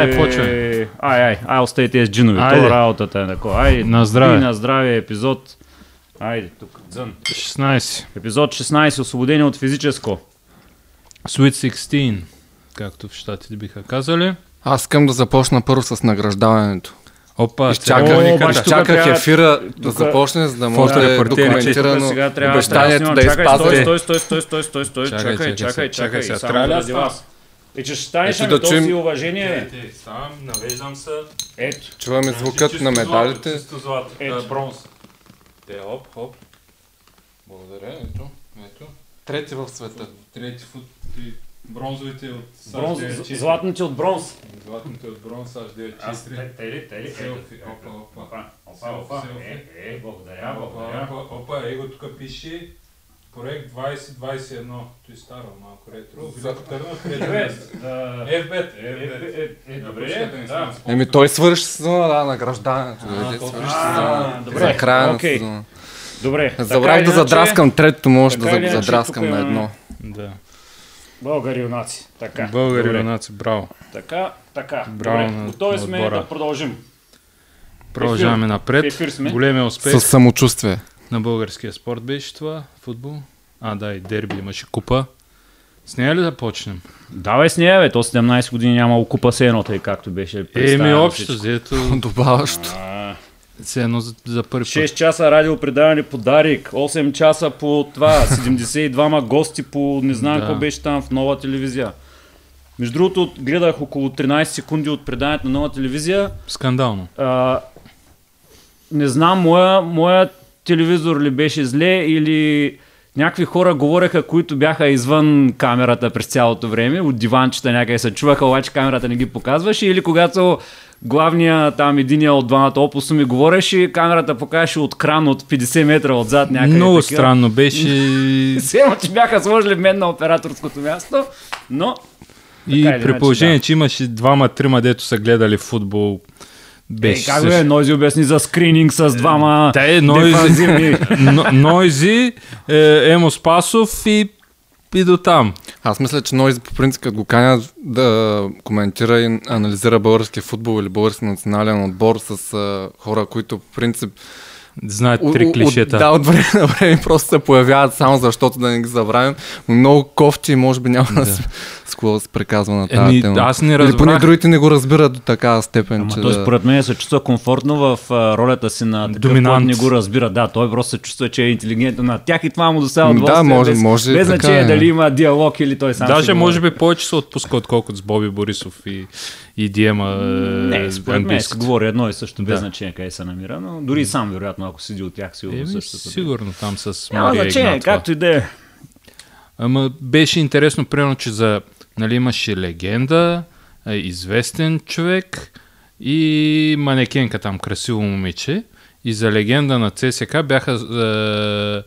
Ай, почвай. Ай, ай, ай, остави тези джинови. Айде. То работата е такова. Айде, На здраве. И на здраве епизод. Айде, тук, дзън. 16. Епизод 16, освободени от физическо. Sweet 16, както в щатите биха казали. Аз искам да започна първо с награждаването. Опа, Изчаках, обаче чаках ефира да започне, за да може да е документирано сега трябва обещанието да чакай, стой. Стой, стой, стой, стой, стой, стой, Чакай, чакай, чакай, чакай, чакай, чакай, сега. само Трябва ли заради аз вас. Е, че ще станеш ами, да чуем- си уважение. Сам, навеждам се. Ето, Чуваме звукът на медалите. Чисто злато, Ето. бронз. Те, хоп, хоп. Благодаря, ето, ето. Трети в света. Трети фут, и бронзовите от САЩ бронз, 9-4. златните от бронз. Златните от бронз САЩ 9-4. Аз, те, те ли, те ли, ето, Селфи, опа. Опа, опа, опа. Е, е, благодаря, благодаря. Опа, опа, его тук пише проект 2021. Той старо малко ретро. Велико Търнов, Добре, да, FBET, е, е, е, добре, да. Еми той свърши сезона, да, А, сезона. добре, края на. Добре. Забравих или да задраскам третото, може да задраскам на едно. Да. Българи юнаци. Така. Българи, юнаци, браво. Така, така. Браво Добре, готови сме да продължим. Продължаваме напред. Големия успех С самочувствие. На българския спорт беше това, футбол. А, да, и дерби имаше купа. С нея ли да почнем? Давай с нея, бе. То 17 години няма купа се едно, тъй както беше Еми, общо, взето, Добаващо. Все едно за, за първи 6 часа радио предаване по Дарик, 8 часа по това, 72 гости по не знам Да. какво беше там в нова телевизия. Между другото, гледах около 13 секунди от предаването на нова телевизия. път. Скандално. А, не знам, моя, моя телевизор ли беше зле или някакви хора говореха, които бяха извън камерата през цялото време, от диванчета някъде се чуваха, обаче камерата не ги показваше или когато главния там единия от двамата опуса ми говореше, камерата покажеше от кран от 50 метра отзад някъде. Много такива. странно беше Все, че бяха сложили мен на операторското място, но и при положение, да. че имаше двама-трима, дето са гледали футбол. Е, Беше как бе, Нойзи обясни за скрининг с двама Те е Нойзи, Нойзи, е, Емо Спасов и, и до там. Аз мисля, че Нойз по принцип като го канят да коментира и анализира българския футбол или български национален отбор с а, хора, които по принцип Знаят три клишета. От, да, от време на време просто се появяват само защото да не ги забравим. Но много кофти може би няма да. с, с какво да се приказва на тази Еми, тема. аз не Или поне разбрах. другите не го разбират до такава степен, Ама че той да... според мен се чувства комфортно в а, ролята си на такъв, Доминант. не го разбира. Да, той просто се чувства, че е интелигентен на тях и това му доставя Да, удоволствие. може- без, може без значение е. дали има диалог или той сам Даже си може би повече се отпуска, отколкото с Боби Борисов и, и Диема е, Не, според мен се говори едно и също, без Да. значение къде се намира, но дори и сам, вероятно, ако седи от тях, сигурно Еми, същото. сигурно там с Няма Мария значение, Игнатова. както и да е. Ама беше интересно, примерно, че за, нали, имаше легенда, а, известен човек и манекенка там, красиво момиче. И за легенда на ЦСК бяха е,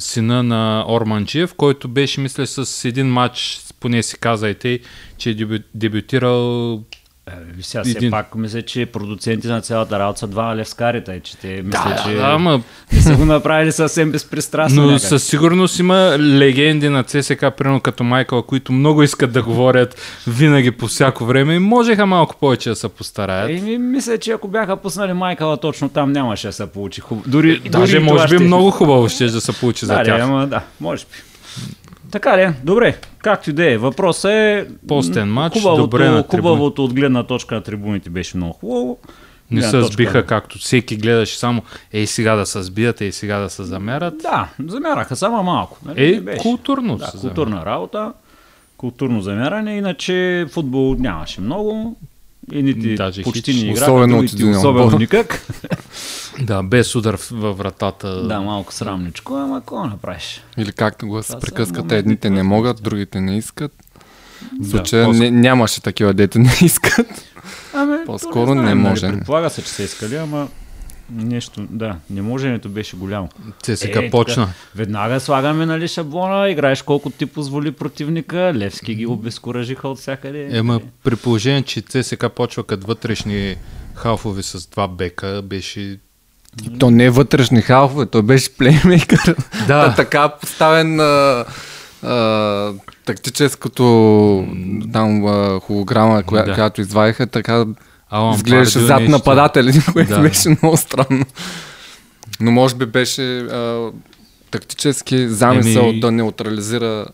сина на Орманджиев, който беше, мисля, с един матч, поне си казайте, че е дебю, дебютирал Е, сега все Един. пак мисля, че продуценти на цялата работа са два левскарите, и че те мисля, че да, ама не са го направили съвсем безпристрастно. Но някак. със сигурност има легенди на ЦСК, примерно като Майкъл, които много искат да говорят винаги по всяко време и можеха малко повече да се постараят. Еми, мисля, че ако бяха пуснали Майкъла точно там, нямаше да се получи хубаво. Дори, Даже дори може би ще- много хубаво ще да се получи за да, тях. Да, ама, да, може би. Така ли, добре, както и да е. Въпросът е... Постен матч, хубавото, добре на. Хубавото от гледна точка на трибуните беше много хубаво. Не се сбиха на- както всеки гледаше само ей сега да се сбият, ей сега да се замерят. Да, замяраха само малко. Нали? Е, беше. културно Да, културна работа, културно замеране, иначе футбол нямаше много. Едните Даже почти хич. не играха, Особено от другите един особено отбор. никак. Да, без удар във вратата. да, малко срамничко, ама какво направиш? Или както го Това с са приказката, моменти, едните не могат, другите не искат. В Да, случая по-ск- не, нямаше такива, дете не искат. Ами, По-скоро не знаем, нали, може. Предполага се, че са искали, ама нещо, да, неможенето беше голямо. ЦСК Е, почна. тука Веднага слагаме нали, шаблона, играеш колко ти позволи противника, Левски ги обезкуражиха от всякъде. Ема при положение, че ЦСК почва като вътрешни халфови с два бека, беше... То не е вътрешни халфове, той беше плеймейкър. Да. Та така поставен а, а, тактическото там а, холограма, коя, Да. която извадиха, така Алан изглеждаше Пардю зад нещо. нападатели, което Да. беше много странно. Но може би беше а, тактически замисъл Еми- да неутрализира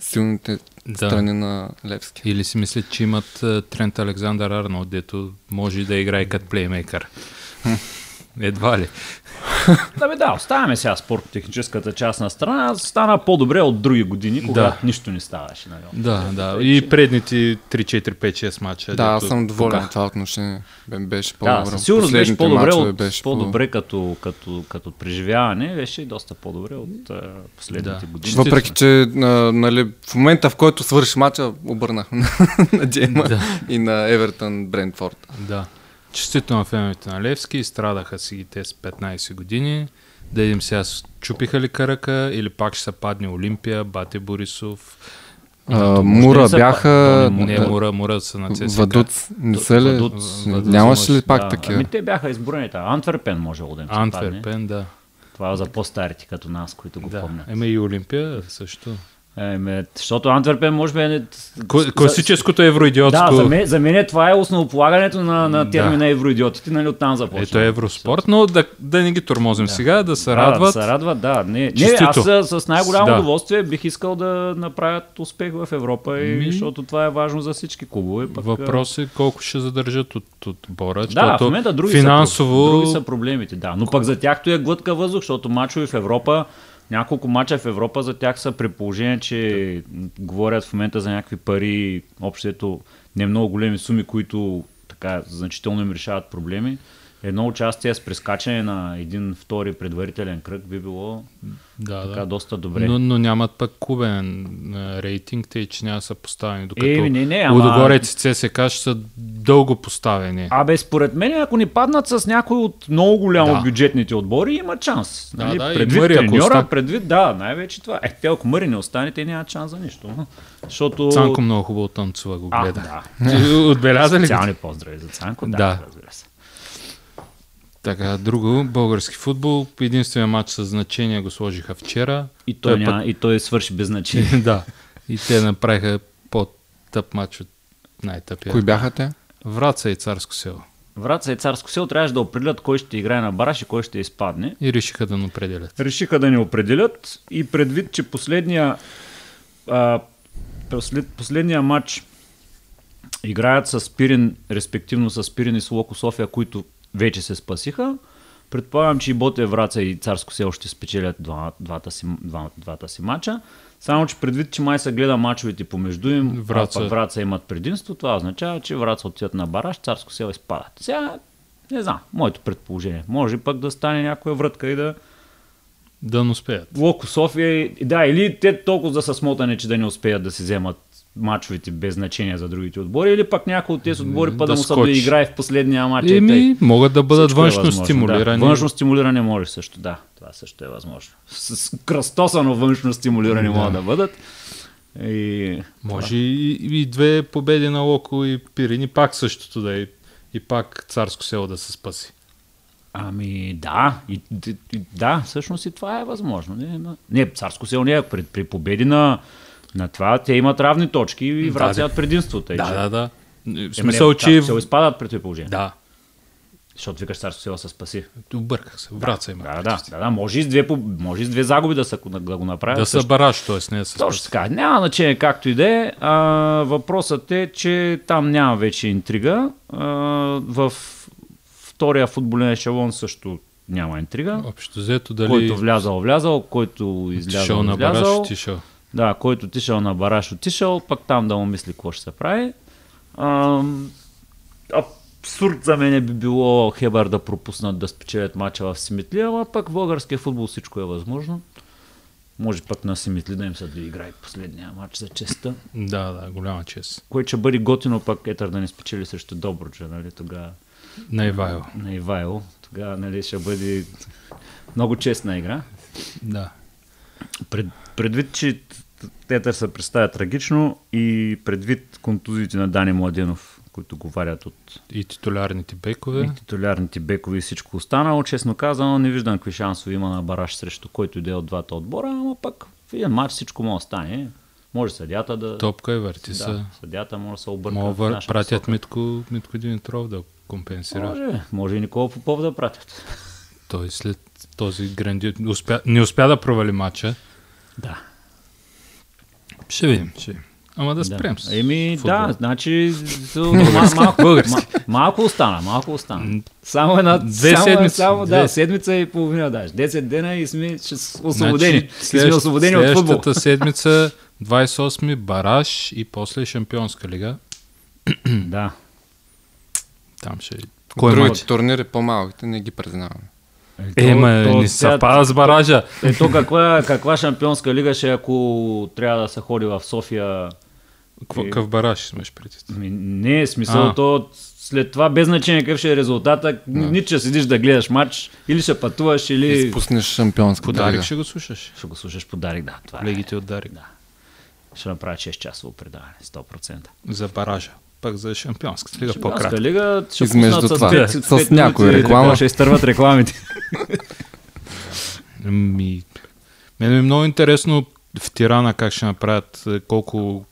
силните Да. страни на Левски. Или си мислят, че имат Трент Александър Арнолд, дето може да играе като плеймейкър. Едва ли. Да, бе, да, оставяме сега спорт-техническата част на страна. Стана по-добре от други години, когато нищо не ставаше. Нали? Да, да. И предните 3, 4, 5, 6 мача. Да, аз съм доволен това отношение. Бе- Беше Да, по-добре. със сигурност беше по-добре, от, беше по-добре като, като, като преживяване, беше доста по-добре от последните Да. години. Въпреки, че а, нали, в момента, в който свърши мача, обърнах на, на Джейма Да. и на Евертън Брентфорд. Да. Честито на феновете на Левски, страдаха си ги те с 15 години. Да видим сега чупиха ли карака или пак ще се падне Олимпия, Бате Борисов. А, Мура се бяха... то Не, Мура, Мура са на ЦСКА. Вадуц, не са ли? Вадуц, Вадуц Нямаше ли пак да, такива? Ами те бяха изброените. Антверпен може да им се падне. Антверпен, да. Това е за по-старите като нас, които го да. помнят. Ема и Олимпия също. Еме, защото Антверпен може би е... не- Класическото евроидиотско. Да, за мен, за мен това е основополагането на, на Да. термина евроидиотите, нали оттам започва. Ето е Евроспорт, но да, да не ги тормозим да. сега, да се Да, радват. Да, се радват, да. Не, не аз с, с най-голямо Да. удоволствие бих искал да направят успех в Европа, и, Ми- защото това е важно за всички клубове. Пък, Въпрос е колко ще задържат от отбора. Да, в момента други, финансово... са, други са проблемите. Да. Но пък за тях то е глътка въздух, защото мачове в Европа, няколко мача в Европа за тях са при положение, че говорят в момента за някакви пари, общото не много големи суми, които така значително им решават проблеми. Едно участие с прескачане на един втори предварителен кръг би било Да, така да. доста добре. Но, но нямат пък клубен а, рейтинг, тъй че няма да са поставени. Докато Еми, не, не, ама- Лудогорец и ЦСКА ще са дълго поставени. Абе, според мен, ако ни паднат с някой от много голямо Да. бюджетните отбори, има шанс. Да, Нали? да, предвид Мъри, треньора, остане- предвид, да, най-вече това. Е, те ако Мъри не остане, те нямат шанс за нищо. Защото... Цанко много хубаво танцува, го а, гледа. да. Ти Отбеляза ли? Специални поздрави за Цанко, да, Да. разбира се. Така, друго, български футбол. Единствения матч с значение го сложиха вчера. И той, Той няма, и той свърши без значение. да. И те направиха по-тъп матч от най-тъпия. Кои бяха те? Враца и Царско село. Враца и Царско село трябваше да определят кой ще играе на бараш и кой ще изпадне. И решиха да не определят. Решиха да ни определят и предвид, че последния, а, послед, последния матч играят с Пирин, респективно с Пирин и с Локо София, които вече се спасиха. Предполагам, че и Боте Враца и Царско село ще спечелят два, двата, си, два, двата си мача. Само, че предвид, че май се гледа мачовете помежду им, Враца. Пък Враца имат предимство, това означава, че Враца отиват на бараж, Царско село изпадат. Сега, не знам, моето предположение. Може пък да стане някоя вратка и да, Да не успеят. Локо София, да, или те толкова да са смотани, че да не успеят да си вземат мачовете без значение за другите отбори, или пък някой от тези отбори па да, да му се доиграе в последния матч. Еми, могат да бъдат Всичко е външно възможно, стимулирани. Да. Външно стимулиране може също, да. Това също е възможно. С, кръстосано външно стимулиране Да. могат да бъдат. И... Може и, и две победи на Локо и Пирин и пак същото да е. И пак царско село да се спаси. Ами да, и, и, да, всъщност и това е възможно. Не, не царско село не е. При, при победи на, на това те имат равни точки и врат да. предимство. Тъй, Да, че- да, да. В Еми, смисъл, че... Село изпадат при това положение. Да, Защото викаш царско село се спаси. обърках се. Враца има. Да, да, да, да, може и с две, може и с две загуби да, са, да го направят. Да са бараж, т.е. не да се Точно така. Няма значение както и да е. Въпросът е, че там няма вече интрига. А, в втория футболен ешелон също няма интрига. Общо взето дали Който влязал, влязал, който излязал, на бараж, излязал. отишъл. Да, който отишъл на бараж, отишъл, пък там да му мисли какво ще се прави. Ам, абсурд за мен би било Хебър да пропуснат да спечелят мача в Симитли, ама пък в българския футбол всичко е възможно. Може пък на Симитли да им се доиграе последния матч за честа. Да, да, голяма чест. Което ще бъде готино пък Етър да не спечели срещу Добруджа, нали, тогава На Ивайло. на Ивайло. Тогава нали, ще бъде много честна игра. Да. Пред, предвид, че Тетър се представя трагично и предвид контузиите на Дани Младенов, които го варят от И титулярните бекове. и титулярните бекове и всичко останало, честно казано, не виждам какви шансове има на бараж срещу който и да е от двата отбора, ама пък В един матч всичко може да стане. Може съдята да... Топка и върти да, съдята може да се обърка. В вър... пратят посока. Митко, Митко Димитров да компенсира. Може, може и Никола Попов да пратят. Той след този гранди... Успя... Не успя да провали матча. Да. Ще видим. Ще... видим. Ама да спрем с Еми, футбола. да, значи ма- малко, ма- малко остана, малко остана. Само една, Две само, седмици, Само, две. да, седмица и половина даже. 10 дена и сме с- освободени. Значи, и сме освободени от футбол. Следващата седмица 28-ми бараж и после Шампионска лига. Да. Там ще... Кой Другите матч? турнири по-малките не ги признаваме. Е, ма, то не съвпада с баража. Е, то каква, каква шампионска лига ще е, ако трябва да се ходи в София? Какво- Е. Какъв бараж имаш предвид? Ми, не е смисъл, А. то след това без значение какъв ще е резултата, нито ще седиш да гледаш матч, или ще пътуваш, И или спуснеш шампионска Подарик лига. ще го слушаш. ще го слушаш подарик, да. Това е. Легите от Дарик. Да. Ще направя 6 часово предаване, 100%. За баража. Пък за Шампионската лига по-кратко. лига ще Измежду това. с, 5, С с, 5 някоя минути, реклама. Ще изтърват рекламите. Ми, мен ми е много интересно в Тирана как ще направят, е, колко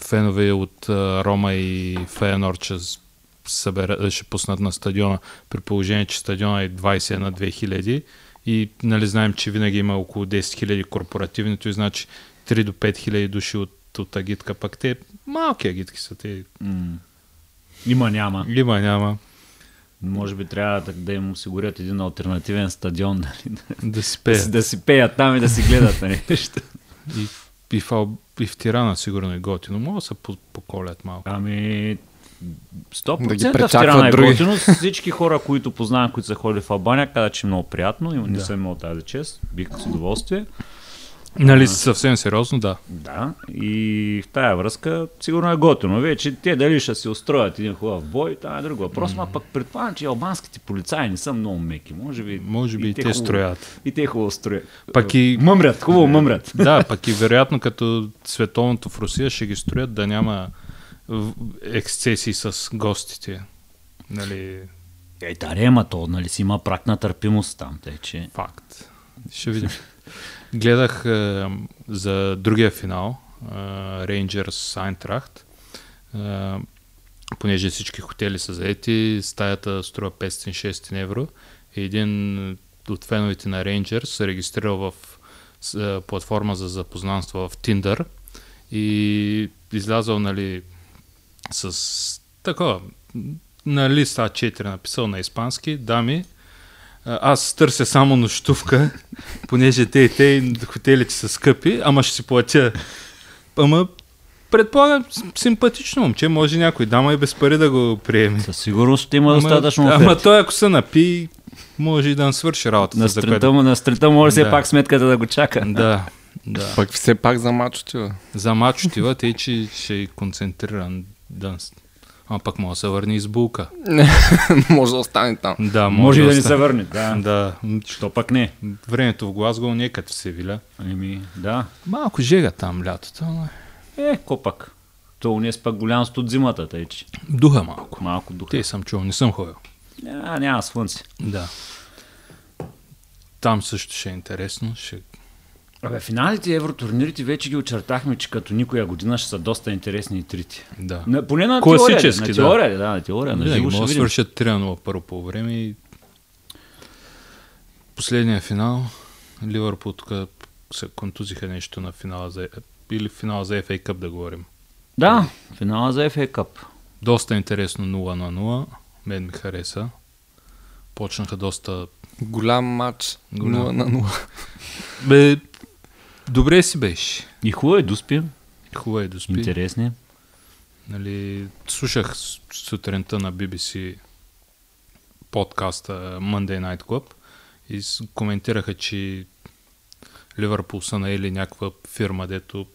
фенове от а, Рома и Феенор ще, с- събера, ще пуснат на стадиона, при положение, че стадиона е 20 на 2000 и нали знаем, че винаги има около 10 000 корпоративното и значи 3 до 5 хиляди души от, от агитка, пък те малки агитки са, те М. Има, няма. има, няма Може би трябва да, да им осигурят един альтернативен стадион, нали, да, да си да, пеят. си- да си пеят там и да си гледат. Нали? И, и, в, Ал- и в Тирана сигурно е готино. Мога да се по- поколят малко. Ами, 100% Да ги в Тирана е други. готино. Всички хора, които познавам, които са ходили в Албания, казват, че е много приятно. И не Да. съм имал тази чест. Бих с удоволствие. Нали, съвсем сериозно, да. Да, и в тая връзка сигурно е готино. Вече те дали ще се устроят един хубав бой, това е друг въпрос, но пък предполагам, че албанските полицаи не са много меки. Може би, Може би и те хубаво- строят. И те хубаво строят. Пък и- Мъмрят, хубаво мъмрят. Да, пък и вероятно като световното в Русия ще ги строят да няма ексцесии с гостите. Нали, Ей, да, то, нали си има прак на търпимост там, тъй че... факт. Ще видим. Гледах е, за другия финал, Рейнджерс Айнтрахт. понеже всички хотели са заети, стаята струва 500-600 евро. И един от феновете на Рейнджерс се регистрирал в е, платформа за запознанство в Tinder и излязъл нали, с такова на лист А4 написал на испански, дами, аз търся само нощувка, понеже те и те и хотелите са скъпи, ама ще си платя. Ама предполагам, симпатично момче, може някой дама и без пари да го приеме. Със сигурност има Ама, достатъчно ама оферти. той ако се напи, може и да не свърши работата. На стрелта, му, на стрелта може все Да. пак сметката да го чака. Да, да. Пък все пак за мач отива. За мач отива, тъй че ще е концентриран дънс. А пък може да се върне из булка. Може да остане там. Да, Може и да ни остане. се върне. Да. Да, Що пък не? времето в Глазго не е като в Севиля. Еми, да. Малко жега там лятото, ама Е, ко пак? То у пак голям студ зимата, тъй че духа малко. малко духа. Те съм чул, не съм ходил. А, няма слънце. Да. Там също ще е интересно. Ще... Абе, финалите и евротурнирите вече ги очертахме, че като никоя година ще са доста интересни и трите. Да. На, поне на теория, Класически, на да. теория, да, на теория, на Винаги живо ще да свършат 3 на 0 първо по време и последния финал Ливърпул тук се контузиха нещо на финала за или финала за FA Cup да говорим. Да, финала за FA Cup. Доста интересно 0 на 0. Мен ми хареса. Почнаха доста... Голям матч. Голям. 0 на 0. Бе, добре си беше. И хубаво е, доспи. Хубаво е да спи. Интересни. Нали, слушах сутринта на BBC подкаста Monday Night Club и коментираха, че Ливърпул са наели някаква фирма, дето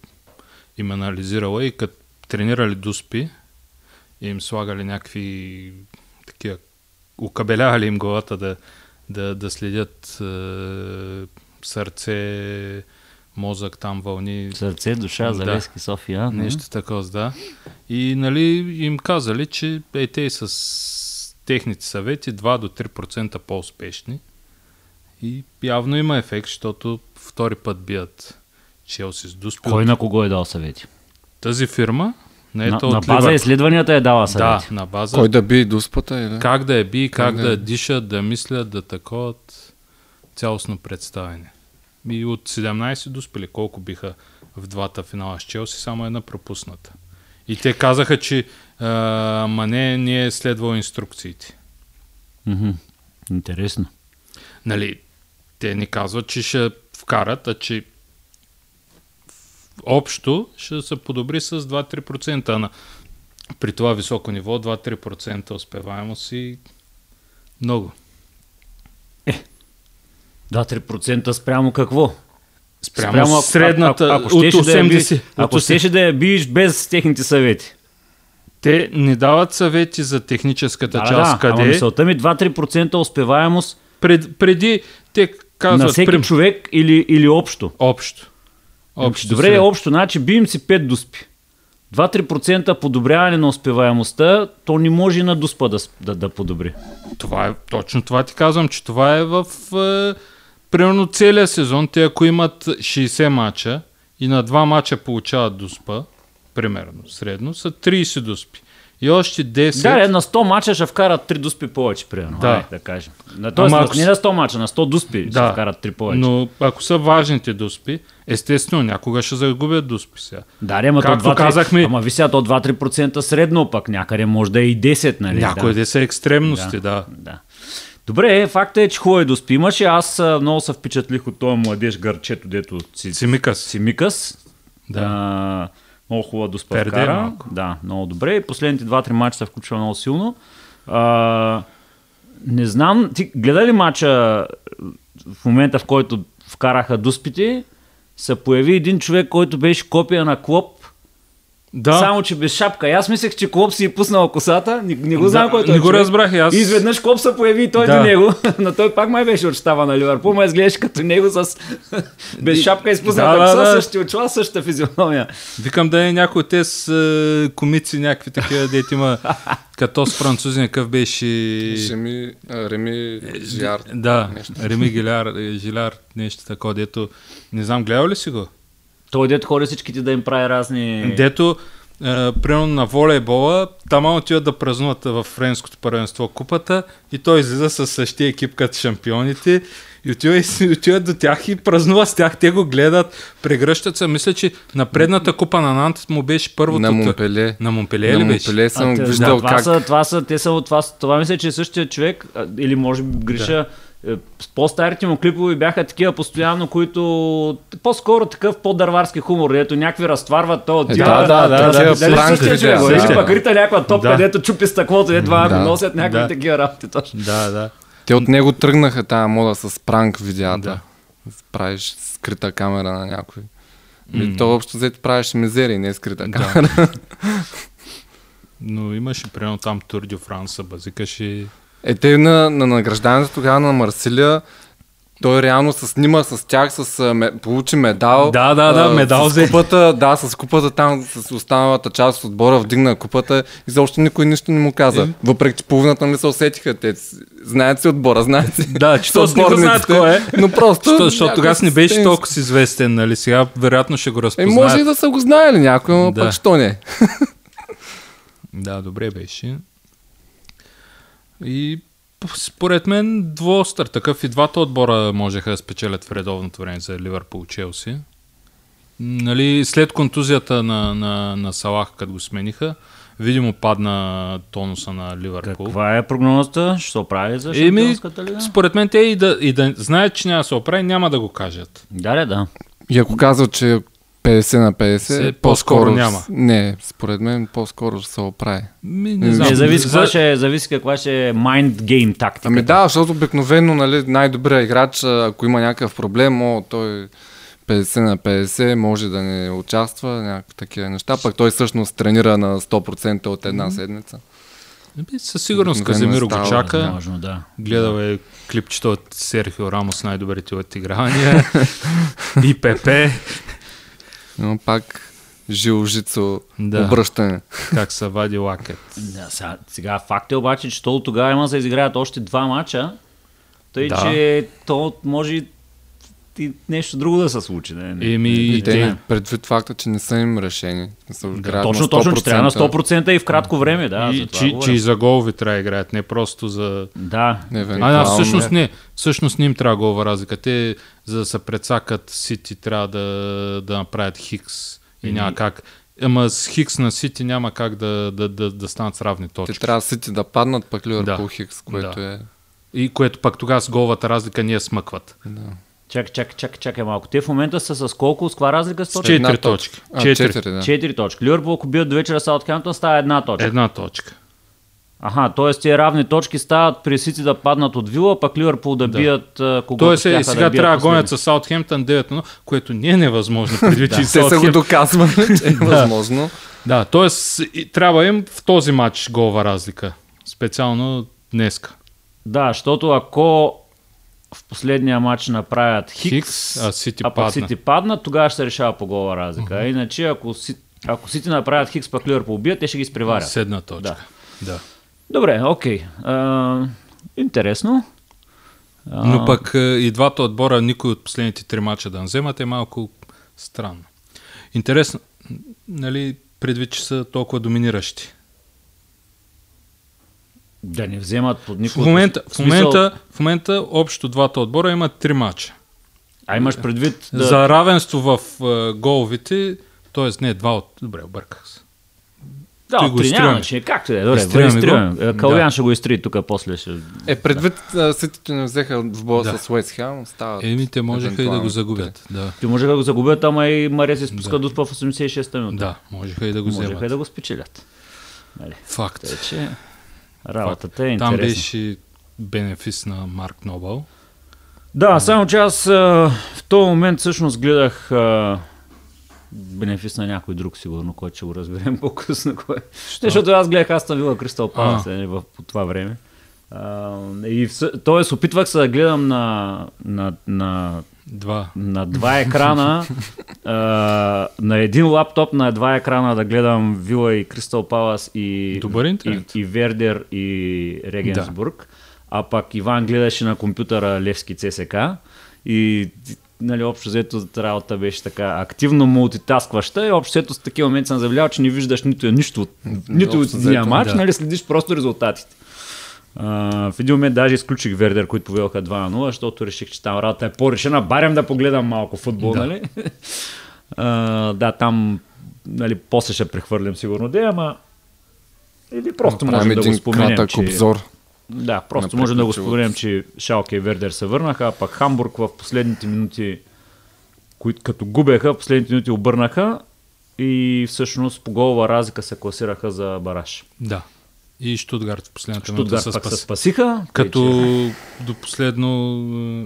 им анализирала и като тренирали дуспи и им слагали някакви такива, укабелявали им главата да, да, да следят е, сърце, мозък, там вълни, Сърце, душа, Да. Залески, София. Нещо такова, да. И нали, им казали, че е, те с техните съвети 2 до 3% по-успешни. И явно има ефект, защото втори път бият Челси с Дуспи. Кой на кого е дал съвети? Тази фирма, не на, ето на от база Ливърпул. изследванията е дала Да, съвети. на база. Кой да би дуспата или? Как да я би, как, да да я- дишат, да мислят, да таковат цялостно представяне. И от 17 доспели, колко биха в двата финала с Челси, само една пропусната. И те казаха, че а, Мане не е следвал инструкциите. Мгм. Интересно. Нали, те ни казват, че ще вкарат, а че общо ще се подобри с 2-3%. А на, при това високо ниво 2-3% успеваемост и много. 2-3% спрямо какво? Спрямо, ако- средната ако, ако от щеше да я би- 80. Ако 80. щеше да я биеш без техните съвети. Те не дават съвети за техническата Да, част, да, ама къде мисълта ми 2-3% успеваемост пред, преди те казват на всеки прим- човек или, или общо. общо. Общо, Общо Добре, сред- общо, значи бием си 5 дуспи. 2-3% подобряване на успеваемостта, то не може и на дуспа да, да, да подобри. Това е, точно това ти казвам, че това е в е, примерно целия сезон. Те ако имат 60 мача и на два мача получават дуспа, примерно, средно, са 30 дуспи. И още 10... Да, е, на 100 мача ще вкарат 3 дуспи повече, примерно. Да. Ай, да кажем. На, тоест, Ама на, ако не на 100 мача, на 100 дуспи Да, ще вкарат 3 повече. Но ако са важните дуспи, естествено някога ще загубят дуспи сега. Да, ама то Както 2-3, казахме- Ама ви сега то 2-3% средно, пък някъде може да е и 10, нали? Някои да. да. са екстремности, да. Да. Добре, факта е, че хубаво е да спи. Имаше, аз много се впечатлих от този младеж гърчето, дето си, Симикас. Симикас. Да. А, много хубава доспа Перде вкара. малко. Да, много добре. Последните 2-3 мача се включва много силно. А, не знам, ти гледа ли мача в момента, в който вкараха дуспите, се появи един човек, който беше копия на Клоп, Да, само, че без шапка. И аз мислех, че Клоп си е пуснал косата. Не, не го Да, знам кой е не той го човек. разбрах и аз. И изведнъж Клоп се появи и той Да. до него. Но той пак май беше от щаба на Ливърпул. Ма изглеждаш като него с без шапка и спусната Да, да, коса, да. същия очила, същата физиономия. Викам да е някой от тези е, комици, някакви такива, дете има като с французи, някакъв беше... Жеми, а, Реми Жиар. Да, нещо. Реми Гиляр, е, Жиляр, нещо такова, дето... Не знам, гледал ли си го? Той дето хори всичките да им прави разни... Дето, е, примерно на волейбола, там отиват да празнуват в френското първенство купата и той излиза с същия екип като шампионите и отива, и отиват до тях и празнува с тях. Те го гледат, прегръщат се. Мисля, че на предната купа на Нант му беше първото... На Монпеле. На Монпеле На ли беше? Монпеле съм А, те- виждал това, как... са, това са, те са, това, са- това мисля, че е същия човек, или може би греша, е, с по-старите му клипове бяха такива постоянно, които по-скоро такъв по-дърварски хумор, ето някакви разтварват то от Е, да, да, да, човек, видеа, или да. пък рита някаква топка, Да. дето чупи стъклото, дето това Да. носят някакви Да. такива работи точно. Да, да. Те от него тръгнаха тази мода с пранк видеята. Да. Правиш скрита камера на някой. И то общо взето правиш мизери, не скрита Да. камера. Но имаше, примерно там Тур де Франса, базикаше... Е, те на, на награждането тогава на Марсилия, той реално се снима с тях, с, ме, получи медал. Да, да, да, медал с взе. купата, да, с купата там, с останалата част от отбора вдигна купата и заобщо никой нищо не му каза. Е. Въпреки, че половината не се усетиха. Те знаят си отбора, знаят си. Да, че то с него знаят кой е. Но просто... Защото, защото тогава не с беше толкова си известен, нали? Сега вероятно ще го Е, разпознаят. може и да са го знаели някой, но Да. пък що не. Да, добре беше. И според мен двуостър такъв и двата отбора можеха да спечелят в редовното време за Ливърпул Челси. Нали, след контузията на, на, на Салах, като го смениха, видимо падна тонуса на Ливърпул. Каква е прогнозата? Ще се оправи за шампионската лига? според мен те и да, и да знаят, че няма да се оправи, няма да го кажат. Да, да, да. И ако казват, че 50 на 50, Се- по-скоро по-скоро няма. Не, според мен по-скоро ще се оправи. Ми, не Не, знам. Не, зависи, За- каква ще, е- зависи каква ще е mind game тактика. Ами да, защото обикновено нали, най-добрият играч, ако има някакъв проблем, о, той 50 на 50 може да не участва, някакви такива неща, пък той всъщност тренира на 100% от една седмица. Еми, Със сигурност Каземиро го става, чака. Възможно, да. Гледал е клипчета от Серхио Рамос, най-добрите отигравания. и Пепе, Но пак жилжицо Да. обръщане. как се вади лакет. Да, сега, сега факт е обаче, че то тогава има да се изиграят още два мача, тъй Да. че то може и нещо друго да се случи. Не, не. Еми, И и те, те, предвид факта, че не са им решени. Не са играят точно, точно, че трябва на 100%. 100% и в кратко време, да. и, за това че, че и за голови трябва да играят, не просто за... Да. А, да, всъщност не. Всъщност не им трябва голова разлика. Те, за да се прецакат Сити, трябва да, да направят Хикс. И няма как. Ама с Хикс на Сити няма как да, да, да, да станат с равни Те точки. трябва Сити да паднат, пък Ливърпул Да. Хикс, което Да. е... И което пък тогава с головата разлика ние смъкват. Да. Чакай, чакай, чакай, чакай малко. Те в момента са с колко? С каква разлика? С точки? Четири точки. А, Четири. четири, да. Четири точки. Ливърпул, ако бият до вечера Саутхемптън, става една точка. Една точка. Аха, т.е. тези равни точки стават при Сити да паднат от Вила, пък Ливърпул да, Да. бият Тоест, е, сега бият трябва да гонят с Саутхемптън 9 1 което не е невъзможно, предвид, че и Те са го доказвали, че е възможно. Да, т.е. трябва им в този матч голова разлика. Специално днеска. Да, защото ако в последния матч направят Хикс, Хикс, а Сити а пък падна. Сити паднат, тогава ще се решава по гола разлика. А Иначе, ако, си, ако Сити направят Хикс, пък Ливърпул бият, те ще ги изпреварят. Седна точка. Да. Добре, окей. А, интересно. А, Но пък и двата отбора, никой от последните три мача да не вземат е малко странно. Интересно, нали, предвид, че са толкова доминиращи. Да не вземат под В никой. момента, в смисъл- момента, в момента общо двата отбора имат три мача. А имаш предвид да... Да. За равенство в е, головите, т.е. не, два от... Добре, обърках се. Да, Той три няма, че както да е. Добре, Изтриваме го. Е, Да. ще го изтри тук после. Ще... Е, предвид а, Сити, не взеха в боя Да. с Уест Хем, става... Еми, те можеха и да го загубят. Да, Ти можеха да го загубят, ама и Мария се спуска до в 86-та минута. да можеха и да го Можеха вземат. и да го спечелят. Нали? Факт. Тъй, че работата е Там интересна. беше бенефис на Марк Нобъл. Да, само че аз а, в този момент всъщност гледах а, бенефис на някой друг, сигурно, който ще го разберем по-късно. Кой. е. Защото аз гледах Астон Вила Кристал Палас в, по това време. А, и тоест, опитвах се да гледам на, на, на, Два. на два екрана, а, на един лаптоп, на два екрана да гледам Вила и Кристал Палас и, Добър и, интернет. и Вердер и Регенсбург. А пак Иван гледаше на компютъра Левски ЦСК и нали, общо взето работа беше така активно мултитаскваща и общо взето с такива моменти съм забелязал, че не виждаш нито нищо, нито от един матч, да. нали, следиш просто резултатите. В един момент даже изключих Вердер, които повелха 2 на 0, защото реших, че там работа е по-решена. Барем да погледам малко футбол, Да. нали? а, да, там нали, после ще прехвърлям сигурно де, ама или просто Направим може да го споменем, кратък че... обзор. Да, просто на може да го споменем, че Шалке и Вердер се върнаха, а пък Хамбург в последните минути, които като губеха, в последните минути обърнаха и всъщност по голова разлика се класираха за бараж. Да. И Штутгарт в последната минута Штутгарт се пък се спаси. спасиха. Като тъй, че- до последно...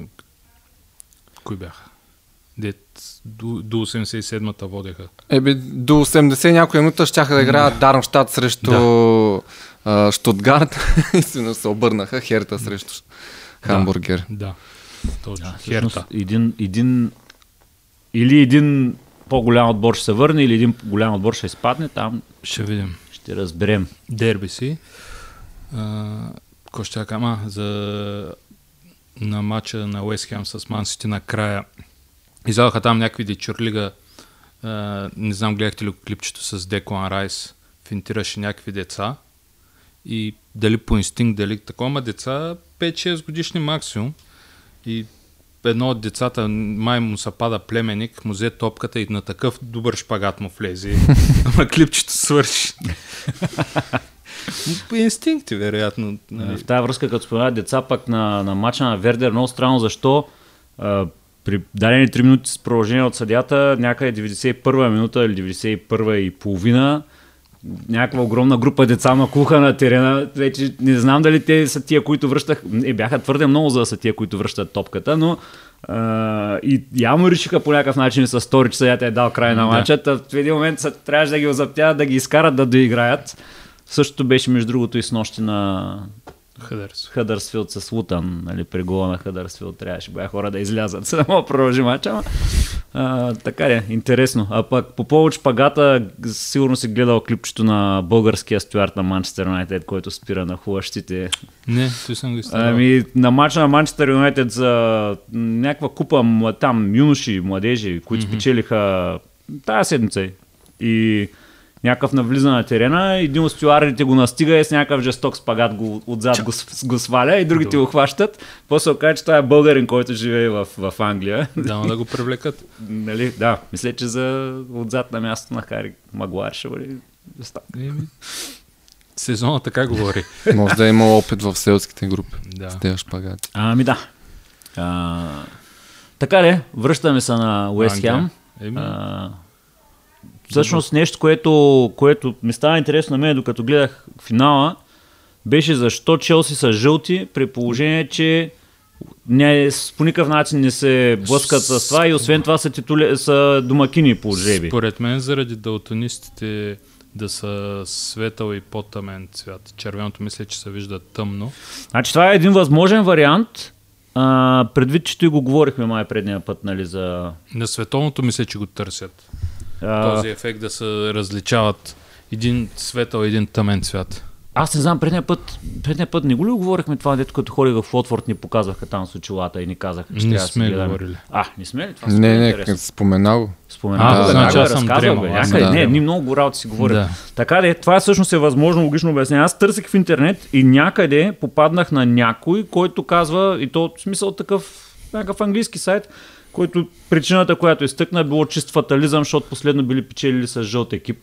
е, Кои бяха? Дет до, до 87-та водеха. Ебе, до 80 някоя минута щяха да играят Дармштадт срещу а, Штутгарт и си се обърнаха Херта срещу Хамбургер. Да. Точно. Да, всъщност, Херта. един, един, или един по-голям отбор ще се върне, или един голям отбор ще изпадне, там Ще видим. Ще разберем. Дерби си. А, Кой ще кажа? За на матча на Уест Хем с Ман Сити накрая изядоха там някакви дечурлига. Не знам, гледахте ли клипчето с Деклан Райс. Финтираше някакви деца. И дали по инстинкт, дали такова, деца 5-6 годишни максимум. И едно от децата, май му се пада племенник, му взе топката и на такъв добър шпагат му влезе. Ама клипчето свърши. По инстинкти, вероятно. Нали. В тази връзка, като споменават деца, пък на, на матча на Вердер, много странно защо а, при дадени 3 минути с продължение от съдята, някъде 91-а минута или 91-а и половина, някаква огромна група деца макуха на терена. Вече не знам дали те са тия, които връщах. Не, бяха твърде много, за да са тия, които връщат топката, но а, и явно решиха по някакъв начин с втори, че съдята е дал край на Да. матча. Та В един момент са, трябваше да ги озаптяват, да ги изкарат да доиграят. Същото беше между другото и с нощи на Хъдърс. Хъдърсфилд с Лутън, нали, при гола на Хъдърсфилд трябваше бая хора да излязат, за да мога продължи ама, А, така е, интересно. А пък по повод шпагата, сигурно си гледал клипчето на българския стюард на Манчестър Юнайтед, който спира на хубащите. Не, той съм го изтарал. Ами, на матча на Манчестър Юнайтед за някаква купа там юноши, младежи, които mm-hmm. спечелиха тая седмица. И някакъв навлиза на терена, един от стюардите го настига и с някакъв жесток спагат го, отзад го, го сваля и другите го хващат. После оказа, че това е българин, който живее в, в Англия. Дама да го привлекат. нали? Да, мисля, че за отзад на място на Хари Магуар ще бъде Сезона така говори. Може да има опит в селските групи. Да. С тези шпагати. Ами да. А, така ли, връщаме се на Уест. Хем. Всъщност нещо, което, което ми става интересно на мен, докато гледах финала, беше защо Челси са жълти, при положение, че не, по никакъв начин не се блъскат с това и освен това са, титули, са домакини по жреби. Според мен заради далтонистите да са светъл и по-тъмен цвят. Червеното мисля, че се вижда тъмно. Значи това е един възможен вариант, а, предвид, че и го говорихме май предния път, нали, за... На световното мисля, че го търсят. А, Този ефект да се различават един светъл, един тъмен цвят. Аз не знам, предния път, предния път не го ли говорихме това, дето като ходих в Лотфорд ни показваха там с очилата и ни казаха, че Не трябва да сме гледаме. говорили. А, не сме ли? Това Не, не, не, интересно. спомена го. Спомена. А, да, значи да, аз съм разказвал дремал, бе, някъде. съм Не, ние много работа си говорим. Да. Така де, това всъщност е възможно логично обяснение. Аз търсих в интернет и някъде попаднах на някой, който казва, и то в смисъл такъв, някакъв английски сайт, който причината, която изтъкна, е било чист фатализъм, защото последно били печелили с жълт екип.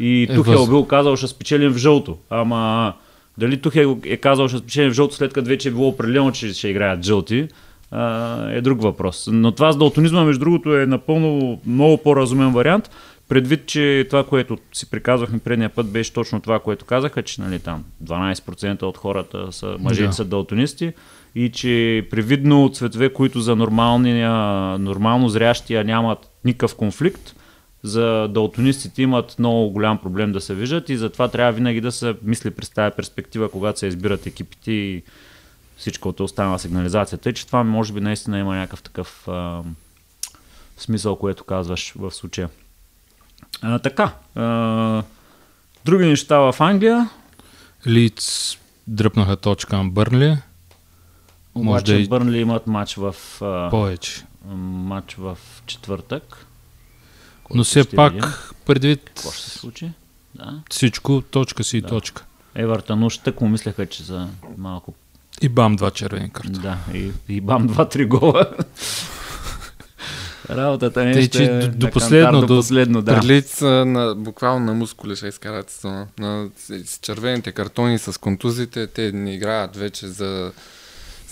И Е, Тухел въз- бил казал, ще спечелим в жълто. Ама дали Тухел е казал, ще спечелим в жълто, след като вече е било определено, че ще играят жълти, а, е друг въпрос. Но това с далтонизма, между другото, е напълно много по-разумен вариант, предвид, че това, което си приказвахме предния път, беше точно това, което казаха, че нали, там 12% от хората са мъжете Да. са далтонисти и че привидно цветове, които за нормално зрящия нямат никакъв конфликт, за далтонистите имат много голям проблем да се виждат и затова трябва винаги да се мисли през тази перспектива, когато се избират екипите и всичкото останала сигнализация. Тъй, че това може би наистина има някакъв такъв а, смисъл, което казваш в случая. А, така. А, други неща в Англия. Лиц дръпнаха точка на Бърнли. Може Обаче да и- Бърнли имат матч в, а, Повече. матч в четвъртък. Но все пак, видим. предвид Какво ще се случи? Да. всичко, точка си и Да. точка. Евертън уж тък му мислеха, че за малко И бам, два червени карта. Да, и, и бам два-три гола. Работата не Тъй, ще е до- до кантар последно, до до- последно, да. Прилит са на, буквално на мускули ще изкарат сезона. На, с червените картони, с контузите, те не играят вече за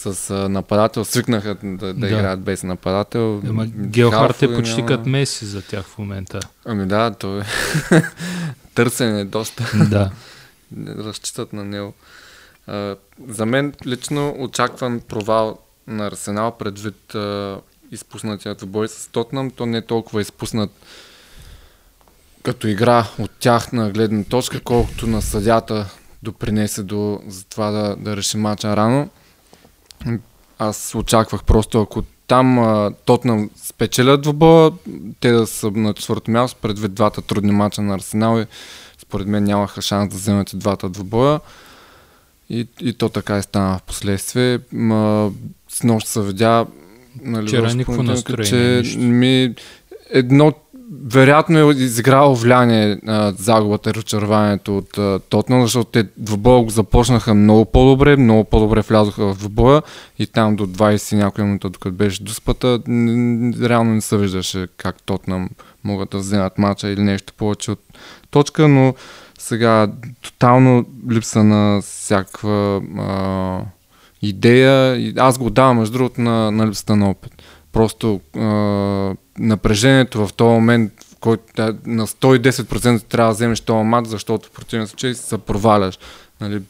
с нападател. Свикнаха да, да, Да. играят без нападател. Ама Геохарт е почти няма. като Меси за тях в момента. Ами да, то е търсене е доста. да. Разчитат на него. А, за мен лично очакван провал на Арсенал предвид а, изпуснатият бой с Тотнам. То не е толкова изпуснат като игра от тях на гледна точка, колкото на съдята допринесе до за това да, да реши мача рано. Аз очаквах просто, ако там а, Тотнам спечелят двубоя, те да са на четвърто място, предвид двата трудни мача на Арсенал и според мен нямаха шанс да вземат двата двубоя. И, и то така и стана в последствие. Ма, с нощ се видя нали, Вчера никакво настроение, че ми едно вероятно е изиграло влияние а, загубата и разочарованието от а, Тотнам, защото те двубоя го започнаха много по-добре, много по-добре влязоха в двубоя и там до 20 и някоя минута, докато беше н- реално не се виждаше как Тотнам могат да вземат мача или нещо повече от точка, но сега тотално липса на всякаква а, идея. Аз го давам, между другото, на, на липсата на опит. Просто а, напрежението в този момент, в който на 110% трябва да вземеш този мат, защото в противен случай се проваляш. Нали,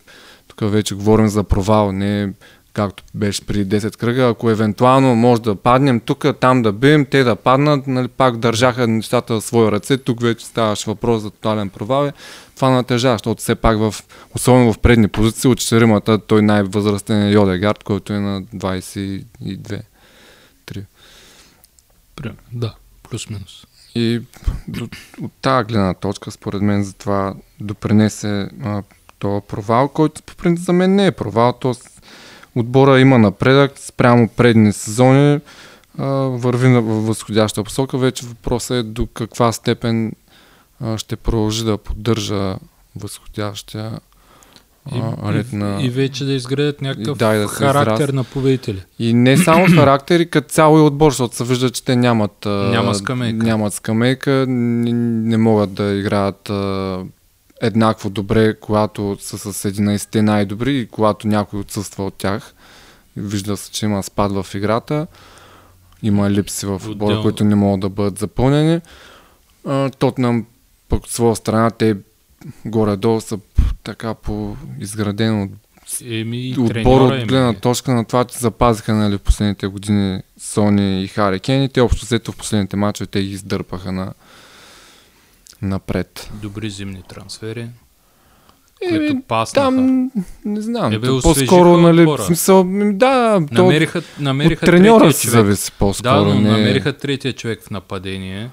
тук вече говорим за провал, не както беше преди 10 кръга. Ако евентуално може да паднем тук, там да бием, те да паднат, нали, пак държаха нещата в своя ръце, тук вече ставаше въпрос за тотален провал. Това натежава, защото все пак, в, особено в предни позиции, от четиримата, той най-възрастен е Йодегард, който е на 22. 3. Примерно, Да. плюс-минус. И от тази гледна точка, според мен, за това допринесе а, този провал, който по принцип за мен не е провал. То отбора има напредък спрямо предни сезони, а, върви на възходяща посока. Вече въпросът е до каква степен а, ще продължи да поддържа възходящия а, ред на... и вече да изградят някакъв И да, и да характер израст- на победители. И не само характер, и като цяло и отбор, защото се вижда, че те нямат, Няма скамейка. нямат скамейка, не, не могат да играят а, еднакво добре, когато са с 11-те най-добри и когато някой отсъства от тях. Вижда се, че има спад в играта, има липси в отбора, Отделно. които не могат да бъдат запълнени. А, Тотнам пък от своя страна, те горе-долу са така по изградено Еми, и отбор от гледна е. точка на това, че запазиха нали, последните години Сони и Хари Кен и те общо взето в последните мачове те ги издърпаха на, напред. добри зимни трансфери, Еми, които паснаха. Там, не знам, Е, бе, то освежиха по-скоро, нали, в смисъл, да, то намериха, намериха от треньора си зависи Да, по-скоро. но не... намериха третия човек в нападение.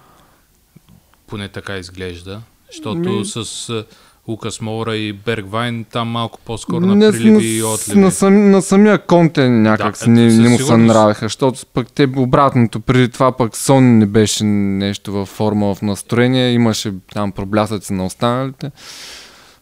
Поне така изглежда. Защото Ми- с Лукас Моура и Бергвайн там малко по-скоро на приливи и отливи. на, сам, на самия конте някак Да, не, не му се нравиха, защото пък те обратното, преди това пък Сон не беше нещо във форма, в настроение, имаше там проблясъци на останалите.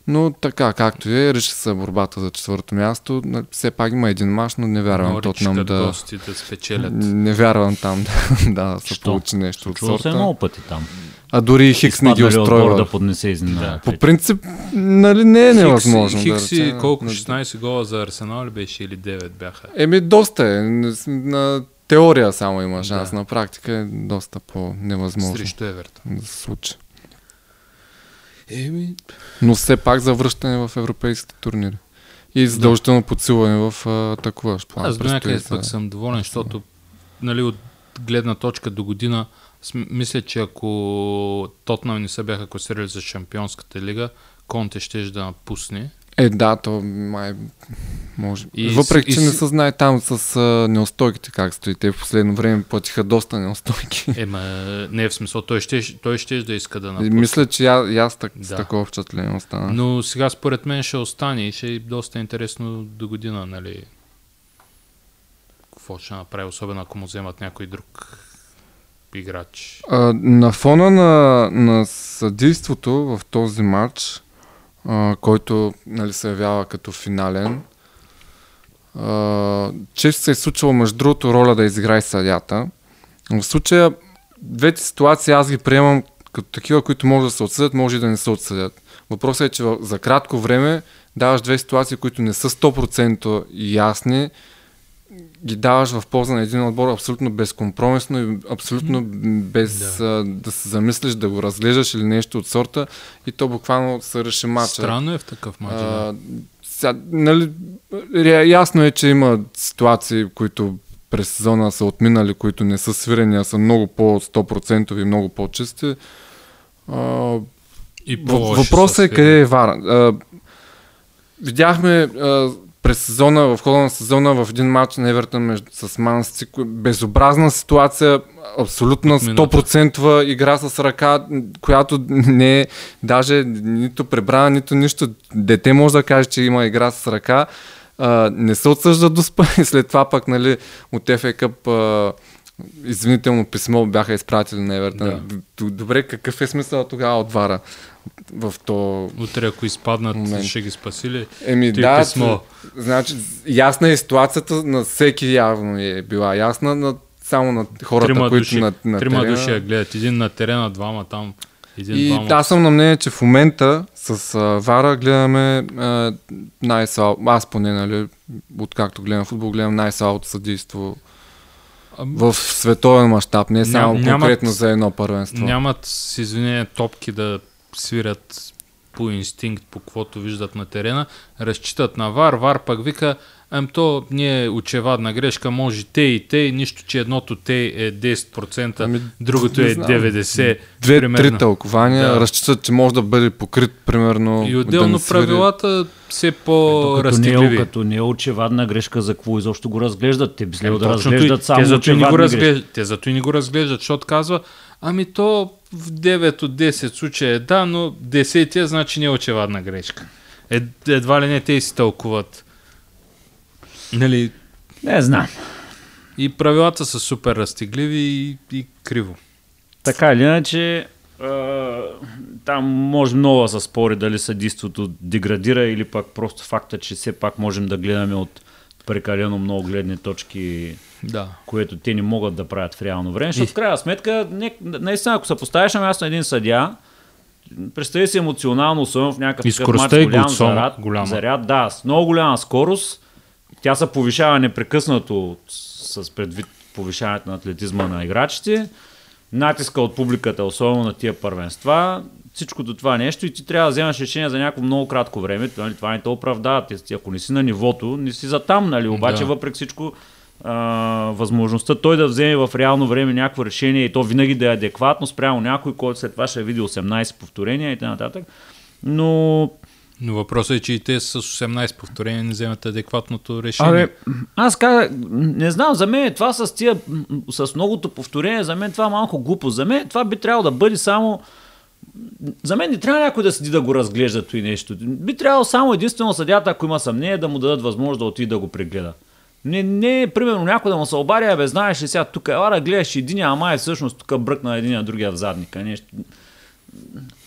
Но така, както е, реши се борбата за четвърто място. Все пак има един мач, но не вярвам Норичка Тотнам да... гости да спечелят. Не вярвам там да, да се Що? получи нещо от Чувал се сорта. много пъти там. А дори и Хикс не ги устройва. да поднесе изненада. Да. По принцип, нали не е невъзможно. Хикс, да Хикси, речем, колко? на- 16 гола за Арсенал ли беше или 9 бяха? Еми, доста е. На- теория само има шанс. Да. На практика е доста по-невъзможно Срещу Еверта. да се случи. Еми, Но все пак за връщане в европейските турнири. И задължително подсилване в атакуващ план. аз до някъде пък съм доволен, защото нали, от гледна точка до година мисля, че ако Тотнам не се бяха класирали за Шампионската лига, Конте ще да напусне. Е, да, то май може. И И, с- Въпреки, и че с- не се знае там с а, неустойките как стои. Те в последно време платиха доста неустойки. Ема, не е в смисъл, той ще, той ще да иска да И напусне. Мисля, че я, и аз так, с Да. такова впечатление остана. Но сега според мен ще остане и ще е доста интересно до година, нали? Какво ще направи, особено ако му вземат някой друг играч. А, на фона на, на съдейството в този матч, а, който нали, се явява като финален, а, често се е случвало между другото роля да изиграе съдята. В случая двете ситуации аз ги приемам като такива, които може да се отсъдят, може и да не се отсъдят. Въпросът е, че за кратко време даваш две ситуации, които не са 100% ясни, ги даваш в полза на един отбор абсолютно безкомпромисно и абсолютно без да. да се замислиш, да го разглеждаш или нещо от сорта и то буквално се реши матча. Странно е в такъв матч. да. А, сега, нали, ясно е, че има ситуации, които през сезона са отминали, които не са свирени, а са много по-100% и много по-чисти. А, И Въпросът е къде е вара. А, видяхме а, през сезона, в хода на сезона в един матч на Евертън между, с Мансти, безобразна ситуация, абсолютно Отмината. 100% игра с ръка, която не е даже нито пребрана, нито нищо. Дете може да каже, че има игра с ръка. А, не се отсъжда до спа и след това пък нали, от FA Cup извинително писмо бяха изпратили на Евертън. Да. Добре, какъв е смисъл тогава от вара в то Утре, ако изпаднат, Момент. ще ги спасили. Еми Ти да, писмо. значи ясна е ситуацията, на всеки явно е била ясна, на, само на хората, Трима които души, на, на трима терена. души я гледат. Един на терена, двама там. Един, И двама. аз съм на мнение, че в момента с а, Вара гледаме а, най-слабо, аз поне, нали, откакто гледам футбол, гледам най-слабото съдейство в световен мащаб, не само Ням- нямат- конкретно за едно първенство. Нямат, с извинение, топки да свирят по инстинкт, по каквото виждат на терена. Разчитат на Вар. Вар пък вика, ам то не е очевадна грешка, може те и те, нищо, че едното те е 10%, Ами, другото е знам. 90%. Две-три примерно. тълкования, Да. разчитат, че може да бъде покрит, примерно. И да отделно правилата все Като не, е, по-разтегливи. като не е очевадна грешка, за какво изобщо го разглеждат? Те би следвало да Точно разглеждат само те зато и не го разглеждат. Те зато и не го разглеждат, защото казва, ами то в 9 от 10 случая е да, но 10 значи не е очевадна грешка. Ед, едва ли не те си тълкуват. Нали, Не знам. и правилата са супер разтегливи и, и криво. Така или иначе, там може много да се спори дали съдийството деградира или пък просто факта, че все пак можем да гледаме от прекалено много гледни точки, Да. което те не могат да правят в реално време. Защото в крайна сметка, не, наистина, ако се поставиш на място на един съдия, представи си емоционално, особено в някакъв И такъв скоростта матч, голям заряд, голяма. заряд, да, с много голяма скорост, тя се повишава непрекъснато с предвид повишаването на атлетизма на играчите, натиска от публиката, особено на тия първенства, всичкото това нещо и ти трябва да вземаш решение за някакво много кратко време, нали, това не те оправдава, ти, ако не си на нивото, не си за там, нали, обаче Да. въпреки всичко а, възможността той да вземе в реално време някакво решение и то винаги да е адекватно спрямо някой, който след това ще види 18 повторения и т.н. Но Но въпросът е, че и те с 18 повторения не вземат адекватното решение. Абе, аз казах, не знам, за мен това с тия, с многото повторение, за мен това е малко глупо. За мен това би трябвало да бъде само... За мен не трябва някой да седи да го разглежда и нещо. Би трябвало само единствено съдята, ако има съмнение, да му дадат възможност да отиде да го прегледа. Не, не, примерно някой да му се обади, бе, знаеш ли сега тук, ела да гледаш един, ама е всъщност тук бръкна един, а другия в задника. Нещо.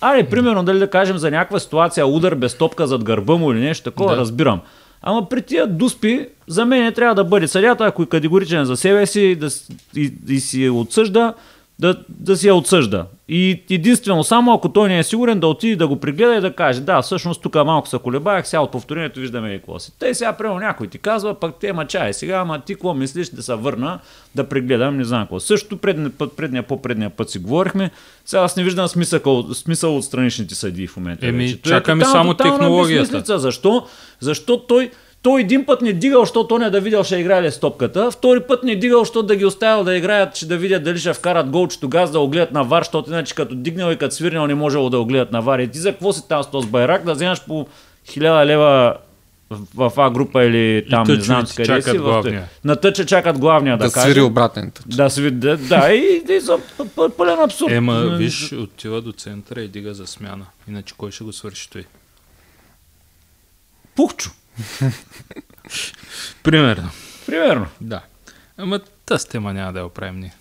Аре, примерно, дали да кажем за някаква ситуация, удар без топка зад гърба му или нещо такова, Да. разбирам. Ама при тия дуспи, за мен трябва да бъде съдята, ако е категоричен за себе си да, и, и си отсъжда, да, да си я отсъжда. И единствено, само ако той не е сигурен, да отиде да го прегледа и да каже, да, всъщност тук малко се колебаях, сега от повторението виждаме и какво си. Те сега, примерно, някой ти казва, пък те ма чай, сега, ама ти какво мислиш да се върна, да прегледам, не знам какво. Също предния път, предния, по-предния път си говорихме, сега аз не виждам смисъл, смисъл от страничните съдии в момента. Еми, вече. Е чакаме само технологията. Защо? Защо той, той един път не дигал, защото той не да видял, ще играе с топката. Втори път не дигал, защото да ги оставил да играят, че да видят дали ще вкарат гол, че тогава да го гледат на вар, защото иначе като дигнал и като свирнал не можело да го гледат на вар. И ти за какво си там с този байрак, да вземаш по хиляда лева в, в А група или там, не знам къде чакат си. Главния. на тъча чакат главния да, Да, каже. свири обратен тъч. Да, сви, да, да, и, и за пълен абсурд. Ема, виж, отива до центъра и дига за смяна. Иначе кой ще го свърши той? Пухчо. Примерно. Примерно. Да. Ама тази тема няма да я оправим ние.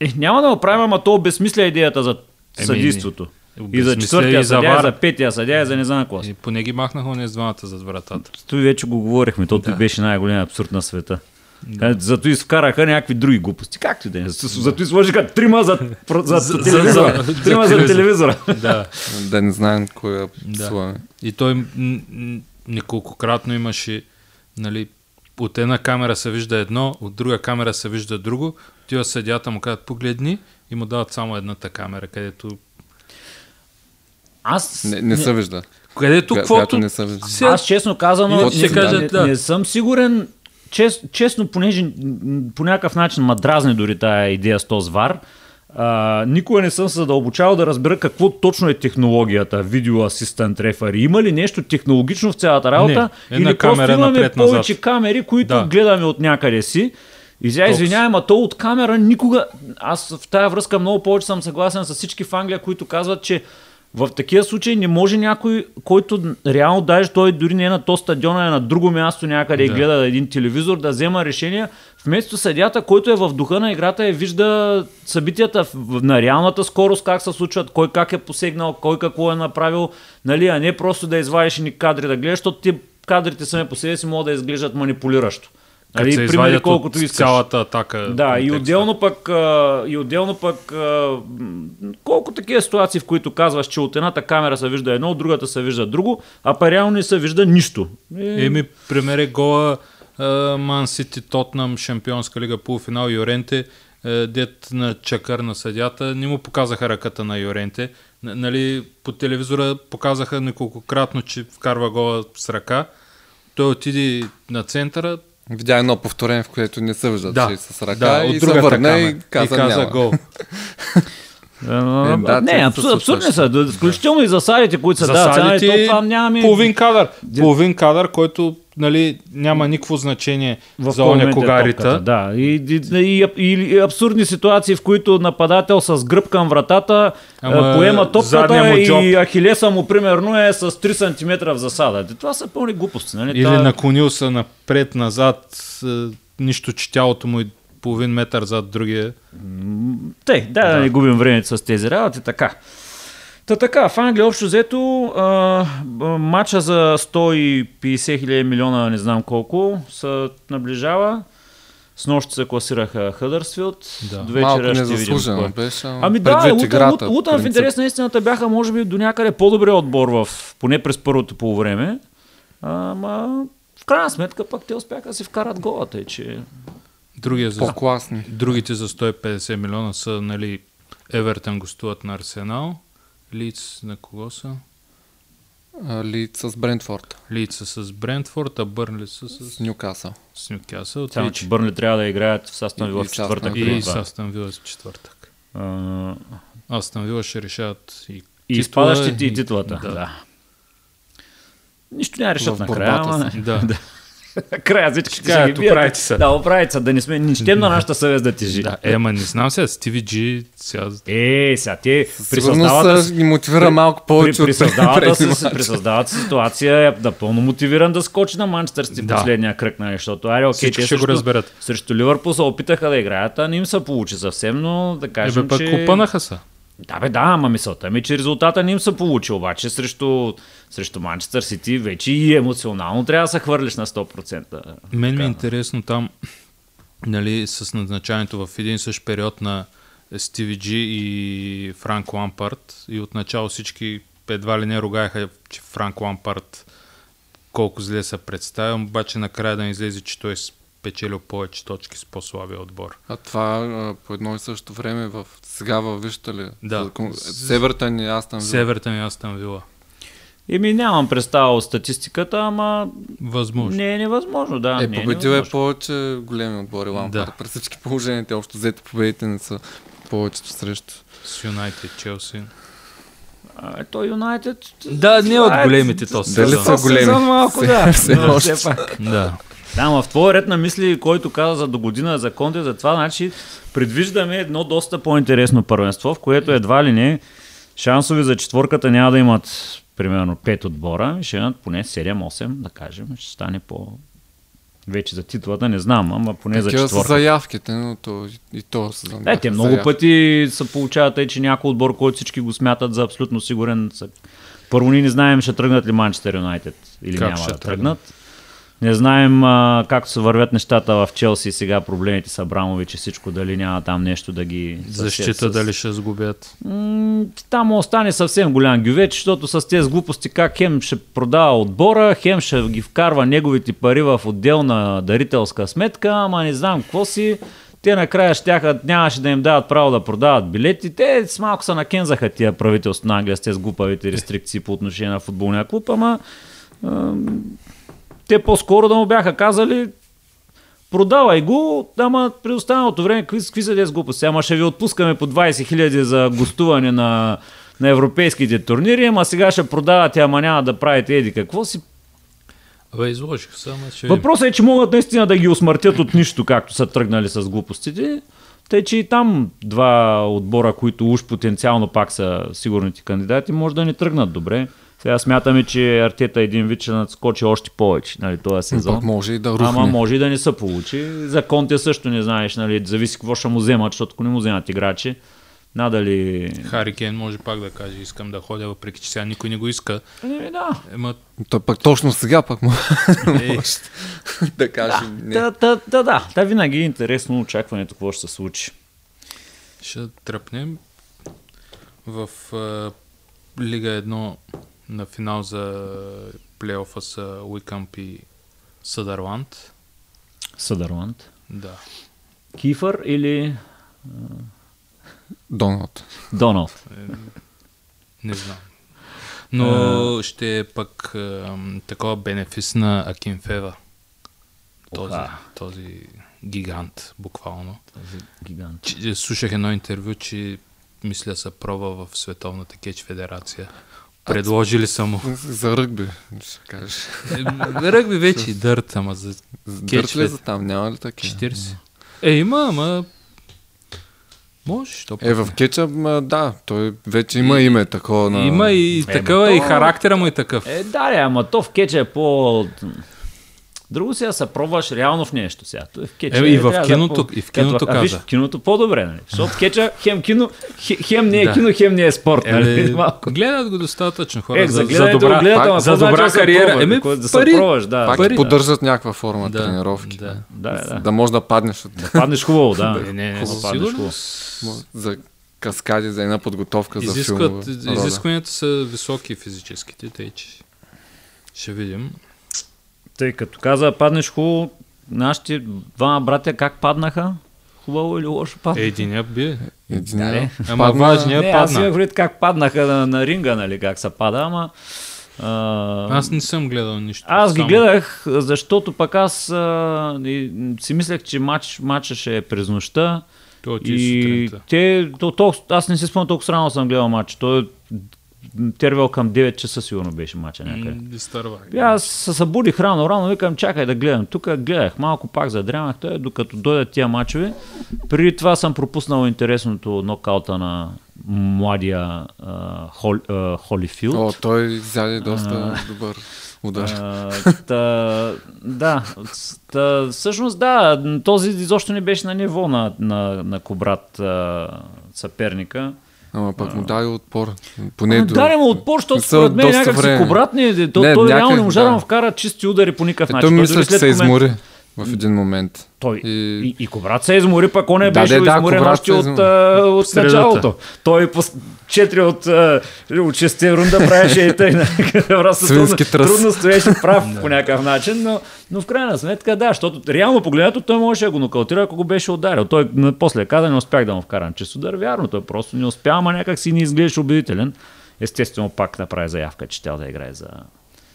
Е, няма да го правим, ама то обезмисля идеята за Еми, съдийството. И за четвъртия и за съдия, и вар. за петия съдия, и за не знам какво. И поне ги махнаха не с двамата зад вратата. Той вече го говорихме, то Да. беше най-голям абсурд на света. Да. Зато и вкараха някакви други глупости. Както и да е. С- Зато и сложиха трима за, за, за, телевизора. за- Трима за телевизора. Да. Да не знаем кой е Да. И той неколкократно имаше, нали, от една камера се вижда едно, от друга камера се вижда друго. Тия съдята му казват погледни и му дават само едната камера, където... Аз, Не, не се вижда. Където каквото... не се вижда. Аз честно казано, не, не, да. не съм сигурен, чест, честно, понеже по някакъв начин ма дразни дори тая идея с този вар, а, никога не съм се задълбочавал да разбера какво точно е технологията, видео асистент рефари. Има ли нещо технологично в цялата работа? Не, или просто имаме напред-назад. повече камери, които Да. гледаме от някъде си? И сега извинявай, а то от камера никога... Аз в тая връзка много повече съм съгласен с всички в Англия, които казват, че в такива случаи не може някой, който реално даже той дори не е на то стадиона, е на друго място някъде и Да. гледа един телевизор, да взема решение, вместо съдята, който е в духа на играта и вижда събитията на реалната скорост, как се случват, кой как е посегнал, кой какво е направил, нали, а не просто да извадиш ни кадри да гледаш, защото ти кадрите сами по себе си могат да изглеждат манипулиращо. Като се примери колкото от искаш. цялата атака. Да, и отделно пък, а, и отделно пък а, колко такива ситуации, в които казваш, че от едната камера се вижда едно, от другата се вижда друго, а па реално не се вижда нищо. Е, Еми, пример е гола Ман Сити Тотнам, Шампионска лига полуфинал Йоренте, е, дет на чакър на съдята, не му показаха ръката на Йоренте. Н- Нали, по телевизора показаха неколкократно, че вкарва гола с ръка. той отиде на центъра, Видя едно повторение, в което не се вижда, да, че е с ръка да, и от се върна и каза, и каза няма. гол. Е, да, не, абсур, абсурдни са. Да, Включително и засадите, които са Засадите то това нямаме... половин кадър. Половин кадър, който нали, няма никакво значение в за оня момент е кога топката. Да, и, и, и, и, абсурдни ситуации, в които нападател с гръб към вратата Ама Ама, поема топката и Ахилеса му примерно е с 3 см в засада. Това са пълни глупости. Нали? Или Това- наклонил се напред-назад, е, нищо, че тялото му е половин метър зад другия. Те, да, да не губим времето с тези работи, така. Та така, в Англия общо взето а, матча за 150 хиляди милиона, не знам колко, се наближава. С нощ се класираха Хъдърсфилд. Да. До Малко вечера ще видим. кой. беше. Ами да, Лутън, Лутън, в интерес на истината бяха, може би, до някъде по-добре отбор, в, поне през първото полувреме. Ама в крайна сметка пък те успяха да си вкарат голата, и че Другия за, По-класни. другите за 150 милиона са, нали, Евертън гостуват на Арсенал, Лиц на кого са? Лид с Брентфорд. Лиц са с Брентфорд, а Бърнли са с, С Нюкасъл. с Нюкасъл. само, че Бърнли трябва да играят в Састон И- Вила и в четвъртък. И с. Астън Вила в четвъртък. А, Астън Вила ще решават и, И изпадащите и титлата. Да. Да. Нищо няма да решат В накрая, си. да. Края всички ще кажат, оправите се. Да, оправите се, да не сме, не щем на нашата съвест да тежи. да. Е, ма не знам сега, Стиви Джи, сега... Е, сега те при Сигурно създавата са ги мотивира малко повече при, при, се ситуация е напълно мотивиран да скочи на Манчестър Сити Да. последния кръг, нали, защото аре, окей, те ще го разберат. срещу Ливърпул се опитаха да играят, а не им се получи съвсем, но да Е, кажем, бе, пък че... купанаха са. Да, бе, да, ама мисълта ми, е, че резултата не им се получи, обаче срещу, срещу Манчестър Сити вече и емоционално трябва да се хвърлиш на 100%. Мен ми е интересно там, нали, с назначаването в един същ период на Стиви Джи и Франк Лампард и отначало всички едва ли не ругаеха, че Франк Лампард колко зле се представя, обаче накрая да излезе, че той е спечелил повече точки с по-слабия отбор. А това а, по едно и също време в, сега във вижте ли? Да. С Евертън и Астън Вила. Севертън и Астън Вила. Еми нямам представа от статистиката, ама Възможно. не е невъзможно, да. Е, не победил е невъзможно. повече големи отбори Лампард. Да. При всички положения, те общо взето победите не са повечето срещу. С Юнайтед, Челси. А, той Юнайтед... Да, не от А, големите то Дали сезон. са големи? Сезон малко, да. Все. Да. Да, ама в твоя ред на мисли, който каза за до година за Конте, за това, значи предвиждаме едно доста по-интересно първенство, в което едва ли не шансови за четворката няма да имат примерно 5 отбора, ще имат поне 7-8, да кажем, ще стане по... Вече за титлата не знам, ама поне за Такива са заявките, но то, и то сезон. Да, бяха те много заявки. пъти се получават тъй, че някой отбор, който всички го смятат за абсолютно сигурен. Са... Първо ние не знаем ще тръгнат ли Манчестър Юнайтед или Как няма да тръгнат? тръгнат. Не знаем а, как се вървят нещата в Челси сега, проблемите с Абрамович и всичко, дали няма там нещо да ги... Защита с- дали ще сгубят. М, там остане съвсем голям гювеч, защото с тези глупости как хем ще продава отбора, хем ще ги вкарва неговите пари в отделна дарителска сметка, ама не знам какво си. Те накрая щяха, нямаше да им дават право да продават билети. Те с малко са накензаха тия правителство на Англия с тези глупавите рестрикции по отношение на футболния клуб, ама ам, те по-скоро да му бяха казали продавай го, ама при останалото време какви, какви са тези глупости? Ама ще ви отпускаме по 20 000 за гостуване на, на европейските турнири, ама сега ще продавате, ама няма да правите еди какво си. Абе, изложих ще видим. Въпросът е, че могат наистина да ги усмъртят от нищо, както са тръгнали с глупостите. Тъй, че и там два отбора, които уж потенциално пак са сигурните кандидати, може да не тръгнат добре. Сега смятаме, че Артета един вид ще надскочи още повече, нали, този сезон. Пък може и да рухне. Ама може и да не се получи. За Конте също не знаеш, нали, зависи какво ще му вземат, защото ако не му вземат играчи, надали... Хари Кейн може пак да каже, искам да ходя, въпреки че сега никой не го иска. Еми, да. Ема, Той пък точно сега пък му ей, да каже не. Да, да, да, да, да, винаги е интересно очакването какво ще се случи. ще тръпнем в а, Лига 1 на финал за плейофа са Уикъмп и Съдърланд. Съдърланд. Да. Кифър или Доналд. Доналд? Не знам. Но ще е пък ам, такова бенефис на Акинфева. Този, Оха. този гигант, буквално. Този гигант. Че, слушах едно интервю, че мисля са проба в Световната кетч федерация. Предложили са му. За ръгби, ще кажеш. Е, Ръгби вече и дърт, ама за Дърт ли Кетч, за там? Няма ли такива? 40. Е, има, ама... Може, що Е, в кетча, ма, да, той вече има име такова на... Има и Е, такава, и характера му е такъв. Е, да, ама то в кетча е по... Друго сега се пробваш реално в нещо сега. Е в кетча, Е, и е, в трябва да киното- по- и в киното а, виж, каза. в киното по-добре, нали? Защото кетча хем кино, хе- хем не е Да. кино, хем не е спорт, нали? Е, Малко. гледат го достатъчно хора Е, за, за добра, гледат, пак- ама за добра значи да се кариера. пробва? Еми, да пари. се пробваш, да. Пак пари, да. поддържат някаква форма Да, тренировки. да. Да, да. Да може да паднеш от... Да паднеш хубаво, да. Е, не, не, Хубаво със паднеш хубаво. За каскади, за една подготовка за филмове. изискванията са високи физическите, тъй че ще видим. Тъй като каза, паднеш хубаво, нашите двама братя как паднаха? Хубаво или лошо паднаха? Единия бие. Единия Да, не. Ама падна- важния не, аз имах падна. предвид как паднаха на, на ринга, нали, как се пада, ама... А, Аз не съм гледал нищо. аз ги само- гледах, защото пък аз а, и, си мислех, че матч, матча ще е през нощта. То ти И сутринта. те, то, то, аз не си спомням толкова рано съм гледал матч. Той е тервел към 9 часа сигурно беше матча някъде. И аз се събудих рано, рано, викам, чакай да гледам. Тук гледах, малко пак задрямах, той, докато дойдат тия мачове. Преди това съм пропуснал интересното нокаута на младия а, Хол, а, Холифилд. О, той изяде доста добър удар. А, та, да, та, всъщност да, този изобщо не беше на ниво на, на, на Кобрат а, съперника. Ама пък му даде отпор. Поне Не, до... Даде му отпор, защото според мен някак си време. Кобрат не, то, Не, той реално някак, не можа да да. му вкара чисти удари по никакъв Е, начин. той Той мисля, че се измори в един момент. Той, И- и, и, Кобрат се измори, пък он не Да, беше да, да, изморен Кобрат още от, а, от Средата. началото. Той по 4 от, а, от 6 рунда правеше и тъй. нали, Просто трудно, трудно стоеше прав по някакъв начин, но, но в крайна сметка да, защото реално погледнато той можеше да го нокаутира, ако го беше ударил. Той после каза, не успях да му вкарам чист удар. Вярно, той просто не успя, ама някак си не изглеждаше убедителен. Естествено пак направи заявка, че тя да играе за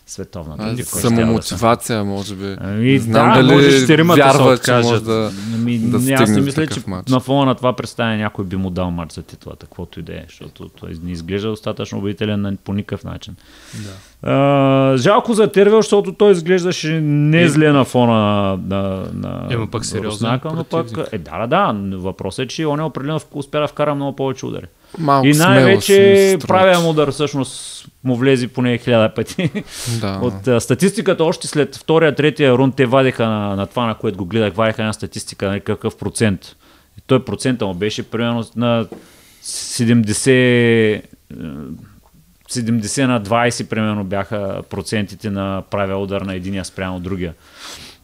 световната. А, трябва да Самомотивация, може би. Ами, Знам да, дали може четиримата се вярва, че може да... Ами, да не, аз не мисля, че матч. на фона на това представяне някой би му дал матч за титлата, каквото и да е, защото той не изглежда достатъчно убедителен по никакъв начин. Да. А, жалко за Тервел, защото той изглеждаше не зле на фона на, на, Ема пък Руснака, но пък, е, да, да, да, въпросът е, че он е определено успя да вкара много повече удари. Малко и най-вече му удар всъщност му влезе поне хиляда пъти. Да. От а, статистиката, още след втория, третия рунд, те вадиха на, на това, на което го гледах, вадиха една статистика, на какъв процент. И той процента му беше примерно на 70, е, 70 на 20 примерно бяха процентите на правия удар на единия спрямо другия.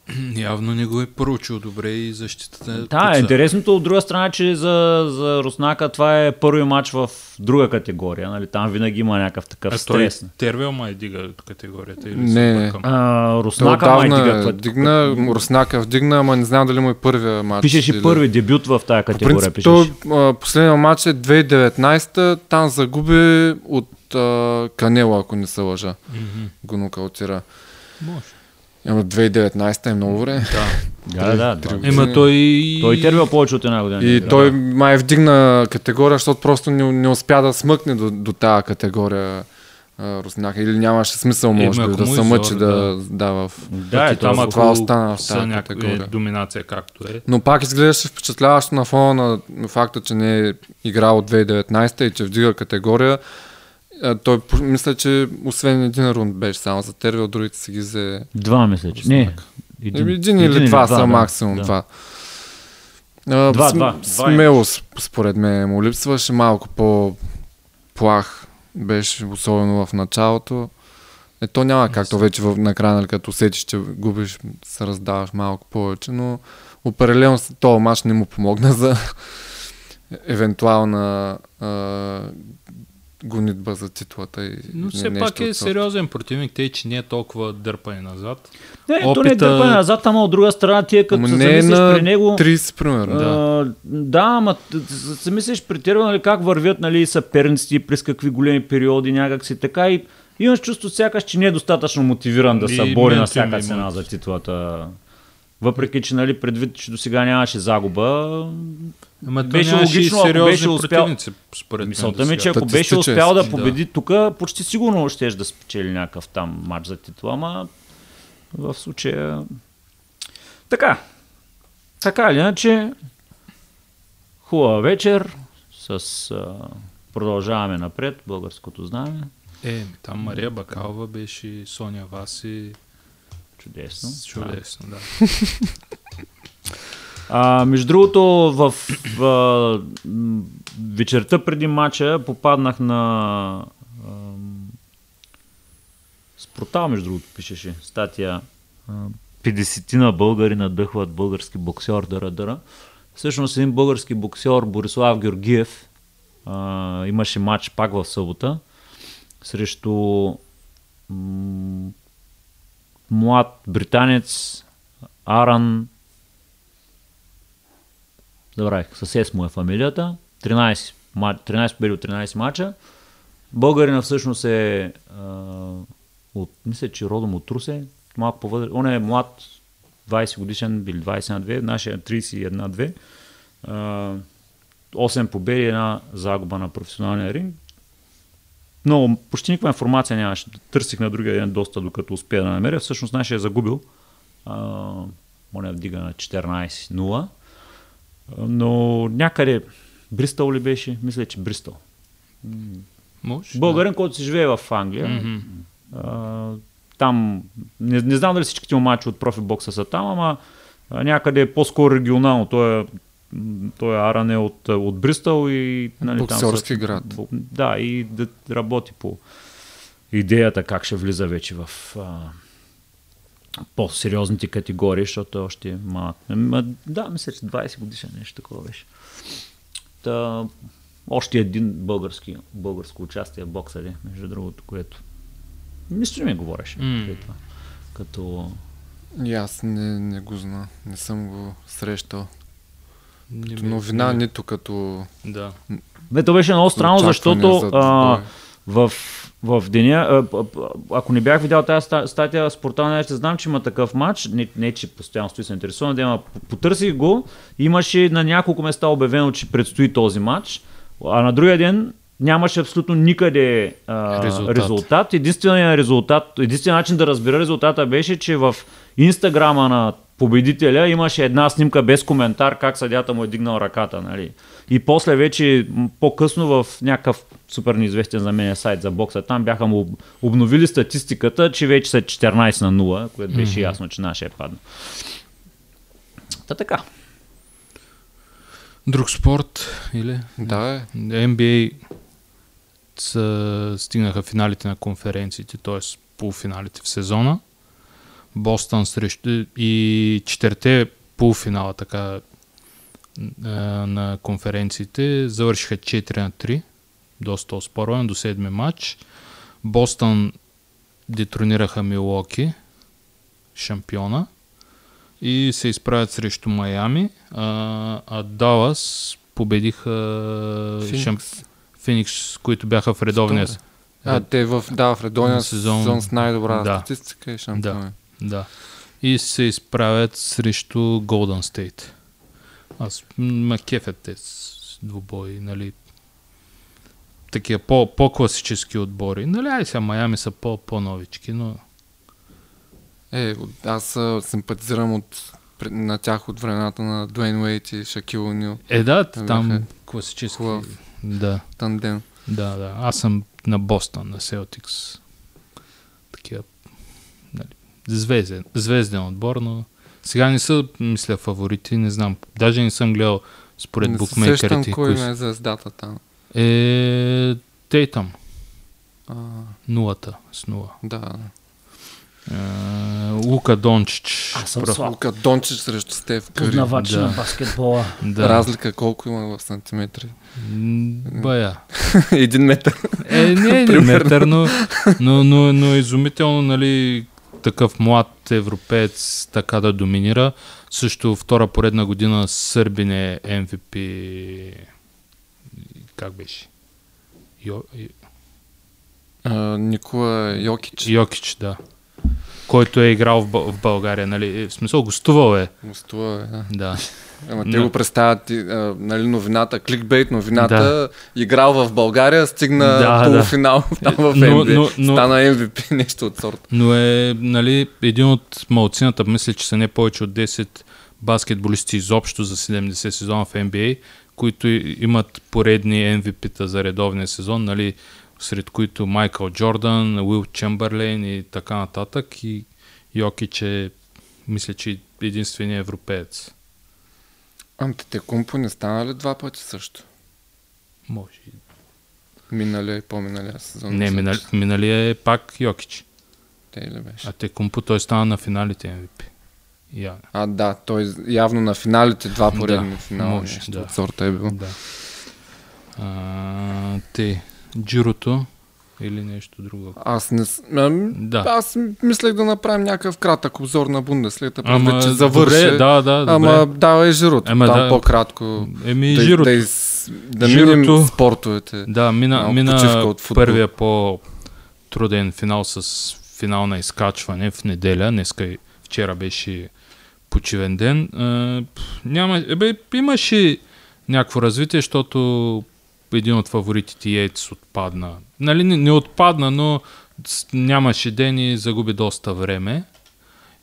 Явно не го е проучил добре и защитата е Да, интересното от друга страна, че за, за Руснака това е първи матч в друга категория. Нали? Там винаги има някакъв такъв А той стрес. Тервел май дига категорията или Не, не. А, Той Руснака май дига е дигна, Руснака вдигна, ама не знам дали му е първия матч. Пишеше или- първи дебют в тази По категория. принцип, той, а, последния матч е 2019, там загуби от а, Канело, ако не се лъжа. Мгм. Го нокаутира. Може. Ама 2019 е много време. Да. Да, да, да. Ема той... Той тервил повече от една година. И игра, той да. май вдигна категория, защото просто не, не успя да смъкне до, до тази категория а, Руснака. Или нямаше смисъл, Е, може би, да се мъчи да, да. да в... Да, е, там това остана в тази някакви категория. доминация както е. Но пак изглеждаше впечатляващо на фона на, на факта, че не е играл от 2019 и че вдига категория. А, той мисля, че освен един рунд беше само за Тервил, другите си ги взе Два, мисля, че. Не. Един, един или два са да, максимум да. два. А, Два, см- два, два Смелост, според мен, му липсваше малко по-плах. Беше особено в началото. Е, то няма както вече в, накрая, нали, като усетиш, че губиш, се раздаваш малко повече, но определено този мач не му помогна за евентуална а, гонитба за титлата. И, Но все нещо пак е от сериозен противник, тъй че не е толкова дърпане назад. Не, то не е Опита- дърпане назад, ама от друга страна ти е като Ама се не е замислиш на при него. 30, примерно. Да. А, да, ама се мислиш при Тервел, нали, как вървят нали, съперниците, през какви големи периоди, някак си така и Имаш чувство сякаш, че не е достатъчно мотивиран да се бори на всяка цена за титлата. Въпреки, че нали, предвид, че до сега нямаше загуба, Ама Беше логично, ако беше успял- според мен. мисълта ми е, че ако беше успял да да. победи тук, почти сигурно ще да спечели някакъв там матч за титла, ама в случая... Така. Така или иначе, хубава вечер с... А, продължаваме напред, българското знаме. Е, там Мария Бакалова беше, и Соня Васи. Чудесно. Чудесно, да. А, между другото, в, в вечерта преди матча попаднах на ам, с портал, между другото, пишеше статия а, 50 на българи надъхват български боксер дъра дъра. Всъщност един български боксер Борислав Георгиев а, имаше матч пак в събота срещу м, млад британец Аран Забравих, със му е фамилията. 13, ма- 13 победи от 13 мача. Българина всъщност е а, от, мисля, че родом от Русе. Малко по Он е млад, 20 годишен или 22, нашия е 31-2. А, 8 победи, една загуба на професионалния ринг. Но почти никаква информация нямаше. Търсих на другия ден доста, докато успея да намеря. Всъщност нашия е загубил. А, Моня вдига на 14-0. Но някъде Бристъл ли беше? Мисля, че Бристъл. Може? Българин, който си живее в Англия. Мгм. А, там, не, не знам дали всичките му мачи от профи бокса са там, ама някъде е по-скоро регионално. Той е, той е Аран е от, от Бристъл и нали, там Боксерски са- град. Да, и да работи по идеята как ще влиза вече в а, по-сериозните категории, защото е още малък. Ма, да, мисля, че 20 годишен нещо такова беше. Та, още един български, българско участие в бокса, ли, между другото, което мисля, че ми говореше. Преди това. Като И аз не, не го зна. Не съм го срещал. Не Като новина, не- нито като Да. Не, то беше много странно, защото за а, в, в деня, а, ако не бях видял тази ста- статия с портал, не ще знам, че има такъв матч. Не, не че постоянно стои се интересувам, да има. Потърсих го. Имаше на няколко места обявено, че предстои този матч. А на другия ден нямаше абсолютно никъде а, Резултат. резултат. Единственият резултат, единственият начин да разбера резултата беше, че в инстаграма на победителя имаше една снимка без коментар как съдята му е дигнал ръката. Нали? И после вече по-късно в някакъв супер неизвестен за мен сайт за бокса, там бяха му об- обновили статистиката, че вече са 14 на 0, което беше ясно, че нашия е падна. Та така. Друг спорт или? Да, е. NBA са, стигнаха финалите на конференциите, т.е. полуфиналите в сезона. Бостън срещу и четирите полуфинала така на конференциите завършиха 4 на 3. Доста оспорване до седми матч. Бостън детронираха Милоки, шампиона, и се изправят срещу Майами, а, а Далас победиха Феникс. Шамп... Феникс, които бяха в редовния. А, те в, да, в редовния сезон- сезон, с най-добра да. статистика и шампион. Да. И се изправят срещу Голден Стейт. Аз ма кефят те с двубои, нали. Такива по, по-класически отбори. Нали, ай сега Майами са по, по-новички, но Е, аз симпатизирам от, на тях от времената на Дуейн Уейт и Шакил Онил. е да, там бяха класически. хубав. Да. Тандем. Да, да. Аз съм на Бостън, на Селтикс. Такива, звезден, звезден отбор, но сега не са, мисля, фаворити, не знам. Даже не съм гледал според не сещам букмейкерите. кой кои ме са. е звездата там. Е, Тейтъм. А, Нулата с нула. да. Е, Лука Дончич. Аз съм слаб. Лука Дончич срещу Стев Кари. Познавач Да. на баскетбола. Да. Разлика колко има в сантиметри? Бая. Един метър. Е, не е един метър, но, но, но, но изумително, нали, такъв млад европеец така да доминира. Също втора поредна година Сърбин е MVP. Как беше? Йо, А, Никола Йокич. Йокич, да. Който е играл в, Бъл- в България, нали? Е, В смисъл, гостувал е. Гостува, е, да. Да. Ама те го представят, а, нали, новината, кликбейт новината, Да. играл в България, стигна Да, да. полуфинал там в NBA. но- но- Стана MVP, нещо от сорта. Но е, нали, един от малцината, мисля, че са не повече от 10 баскетболисти изобщо за 70 сезона в NBA, които имат поредни MVP-та за редовния сезон, нали, сред които Майкъл Джордан, Уил Чемберлейн и така нататък. И Йокич е, мисля, че единственият европеец. Ами те, те компо не стана ли два пъти също? Може. и- Миналия и по-миналия сезон. Не, минали, миналия е пак Йокич. Те ли беше? А те Кумпо той стана на финалите MVP. Я. А, да, той явно на финалите два поредни Да, финала. може, нещо да. От сорта е бил. Да. А, те, Джирото или нещо друго. Аз не... Ами, Да. Аз мислех да направим някакъв кратък обзор на Бундеслига, Ама, че завърши. добре, да, да, добре. Ама давай жирото, Ама да. по-кратко. Еми, да, Жирото. да, из, да Жирото- минем спортовете. Да, мина, Малко мина от футбол. първия по-труден финал с финал на изкачване в неделя. Днеска вчера беше почивен ден. А, няма, ебе, имаше някакво развитие, защото един от фаворитите Йейтс отпадна. Нали, не, не отпадна, но нямаше ден и загуби доста време.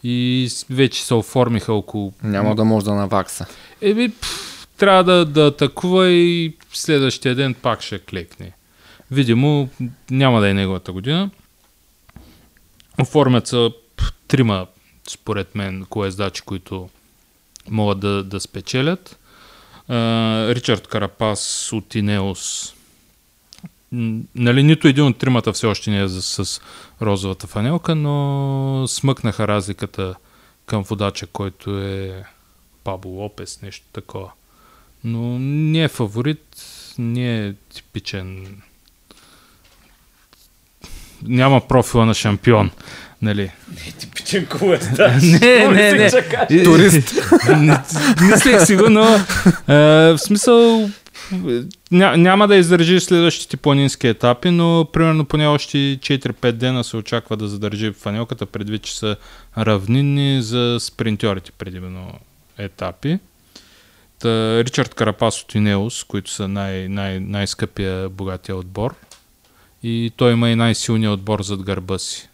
И вече се оформиха около Няма да може да навакса. Еми, пф, трябва да, да атакува и следващия ден пак ще клекне. Видимо, няма да е неговата година. Оформят се трима, според мен, колездачи, които могат да, да спечелят. Ричард Карапас от Инеос. Нали, нито един от тримата все още не е с розовата фанелка, но смъкнаха разликата към водача, който е Пабло Лопес, нещо такова. Но не е фаворит, не е типичен. Няма профила на шампион. Нали? Типичен колеста. не, не, не. Турист. Не- Мислех си го, но а, в смисъл ня, няма да издържи следващите планински етапи, но примерно поне още 4-5 дена се очаква да задържи фанелката, предвид, че са равнинни за спринтьорите предимно етапи. Та, Ричард Карапас от Инеус, които са най- най- най-скъпия богатия отбор. И той има и най-силния отбор зад гърба си,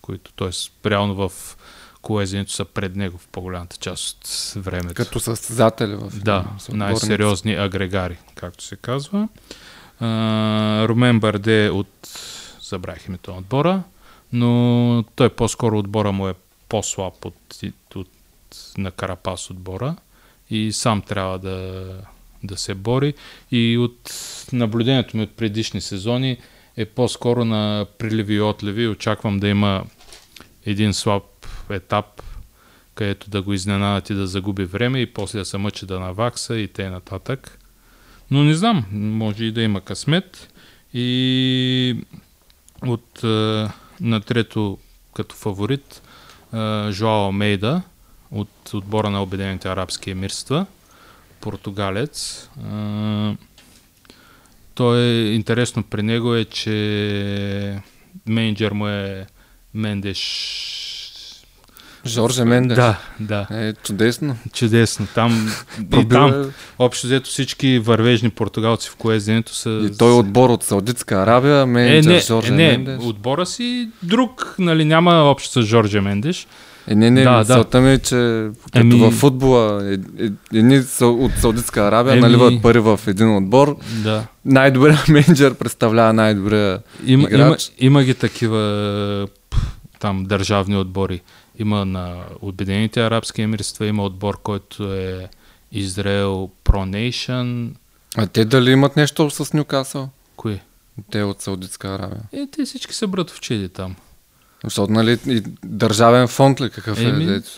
които т.е. реално в колезенето са пред него в по-голямата част от времето. Като състезатели в Да, най-сериозни агрегари, както се казва. А, Румен Барде от... Забравих името на отбора, но той по-скоро отбора му е по-слаб от, от, на Карапас отбора и сам трябва да, да се бори. И от наблюдението ми от предишни сезони е по-скоро на приливи и отливи. Очаквам да има един слаб етап, където да го изненадат и да загуби време и после да се мъчи да навакса и те нататък. Но не знам, може и да има късмет. И от е, на трето като фаворит е, Жоао Мейда от отбора на Обединените арабски емирства, португалец. Е, той е интересно при него е, че менеджер му е Мендеш. Жорже Мендеш. Да, да. Е, чудесно. Чудесно. Там, и там е- общо взето всички вървежни португалци в коезденето са... И той е отбор от Саудитска Арабия, е, менеджер не, Жорже е, не, Мендеш. отбора си друг, нали, няма общо с Жорже Мендеш. Е, не, не, Да, да, ми е, че като Еми- във футбола, е, е, едни са от Саудитска Арабия Еми- наливат пари в един отбор, Да. най-добрият менеджер представлява най-добрия Има, има, играч. има ги такива там държавни отбори. Има на Обединените арабски емирства, има отбор, който е Израел Pro Nation. А те дали имат нещо с Нюкасъл? Кои? Те от Саудитска Арабия. Е, те всички са братовчеди там. Защото, нали, и държавен фонд ли какъв е? Еми, дето?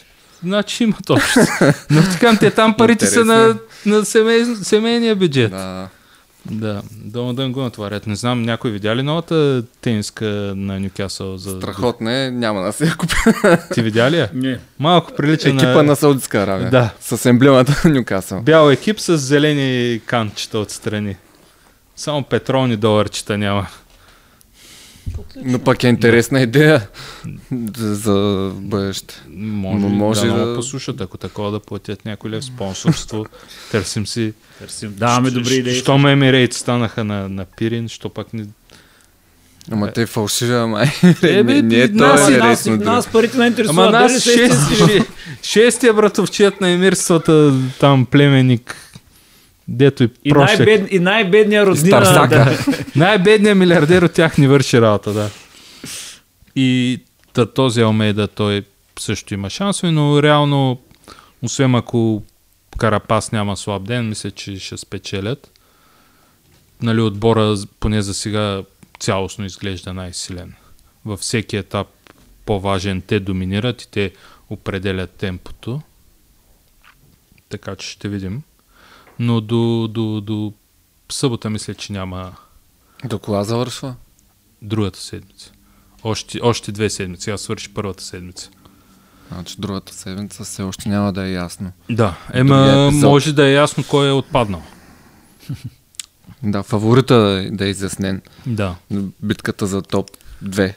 Значи имат общо. Но така, те там парите са на, Интересно. на семей, семейния бюджет. Да. Да, долу да го натварят. Не знам, някой видя ли новата тениска на Нюкасъл? За... Страхотно е, няма да се я купи. Ти видя ли я? Не. Малко прилича Екипа на... на Саудитска Арабия. Да. С емблемата на Нюкасъл. Бял екип с зелени канчета отстрани. Само петролни доларчета няма. Но пък е интересна идея за, за бъдеще. Може, Но може да, да- послушат, ако такова да платят някой лев спонсорство. Търсим си. Търсим. Даваме добри идеи. Щом Емирейт станаха на, на Пирин, що пак не... Ама те фалшиви, ама Е, бе, не, не е нас- е нас, нас парите не Ама интересуват. Дали нас шест, шестия братовчет на емирствата, там племенник, дето и И, най-бед, и най-бедният роднина. Да. Най-бедният милиардер от тях ни върши работа, да. И та, този Алмейда, той също има шансове, но реално, освен ако Карапас няма слаб ден, мисля, че ще спечелят. Нали, отбора, поне за сега, цялостно изглежда най-силен. Във всеки етап по-важен те доминират и те определят темпото. Така че ще видим. Но до, до, до събота мисля, че няма До кола завършва? другата седмица. Още, още две седмици. Аз свърши първата седмица. Значи другата седмица все още няма да е ясно. Да, ема може да е ясно кой е отпаднал. Да, фаворита да, е- да е изяснен. Да. Битката за топ 2.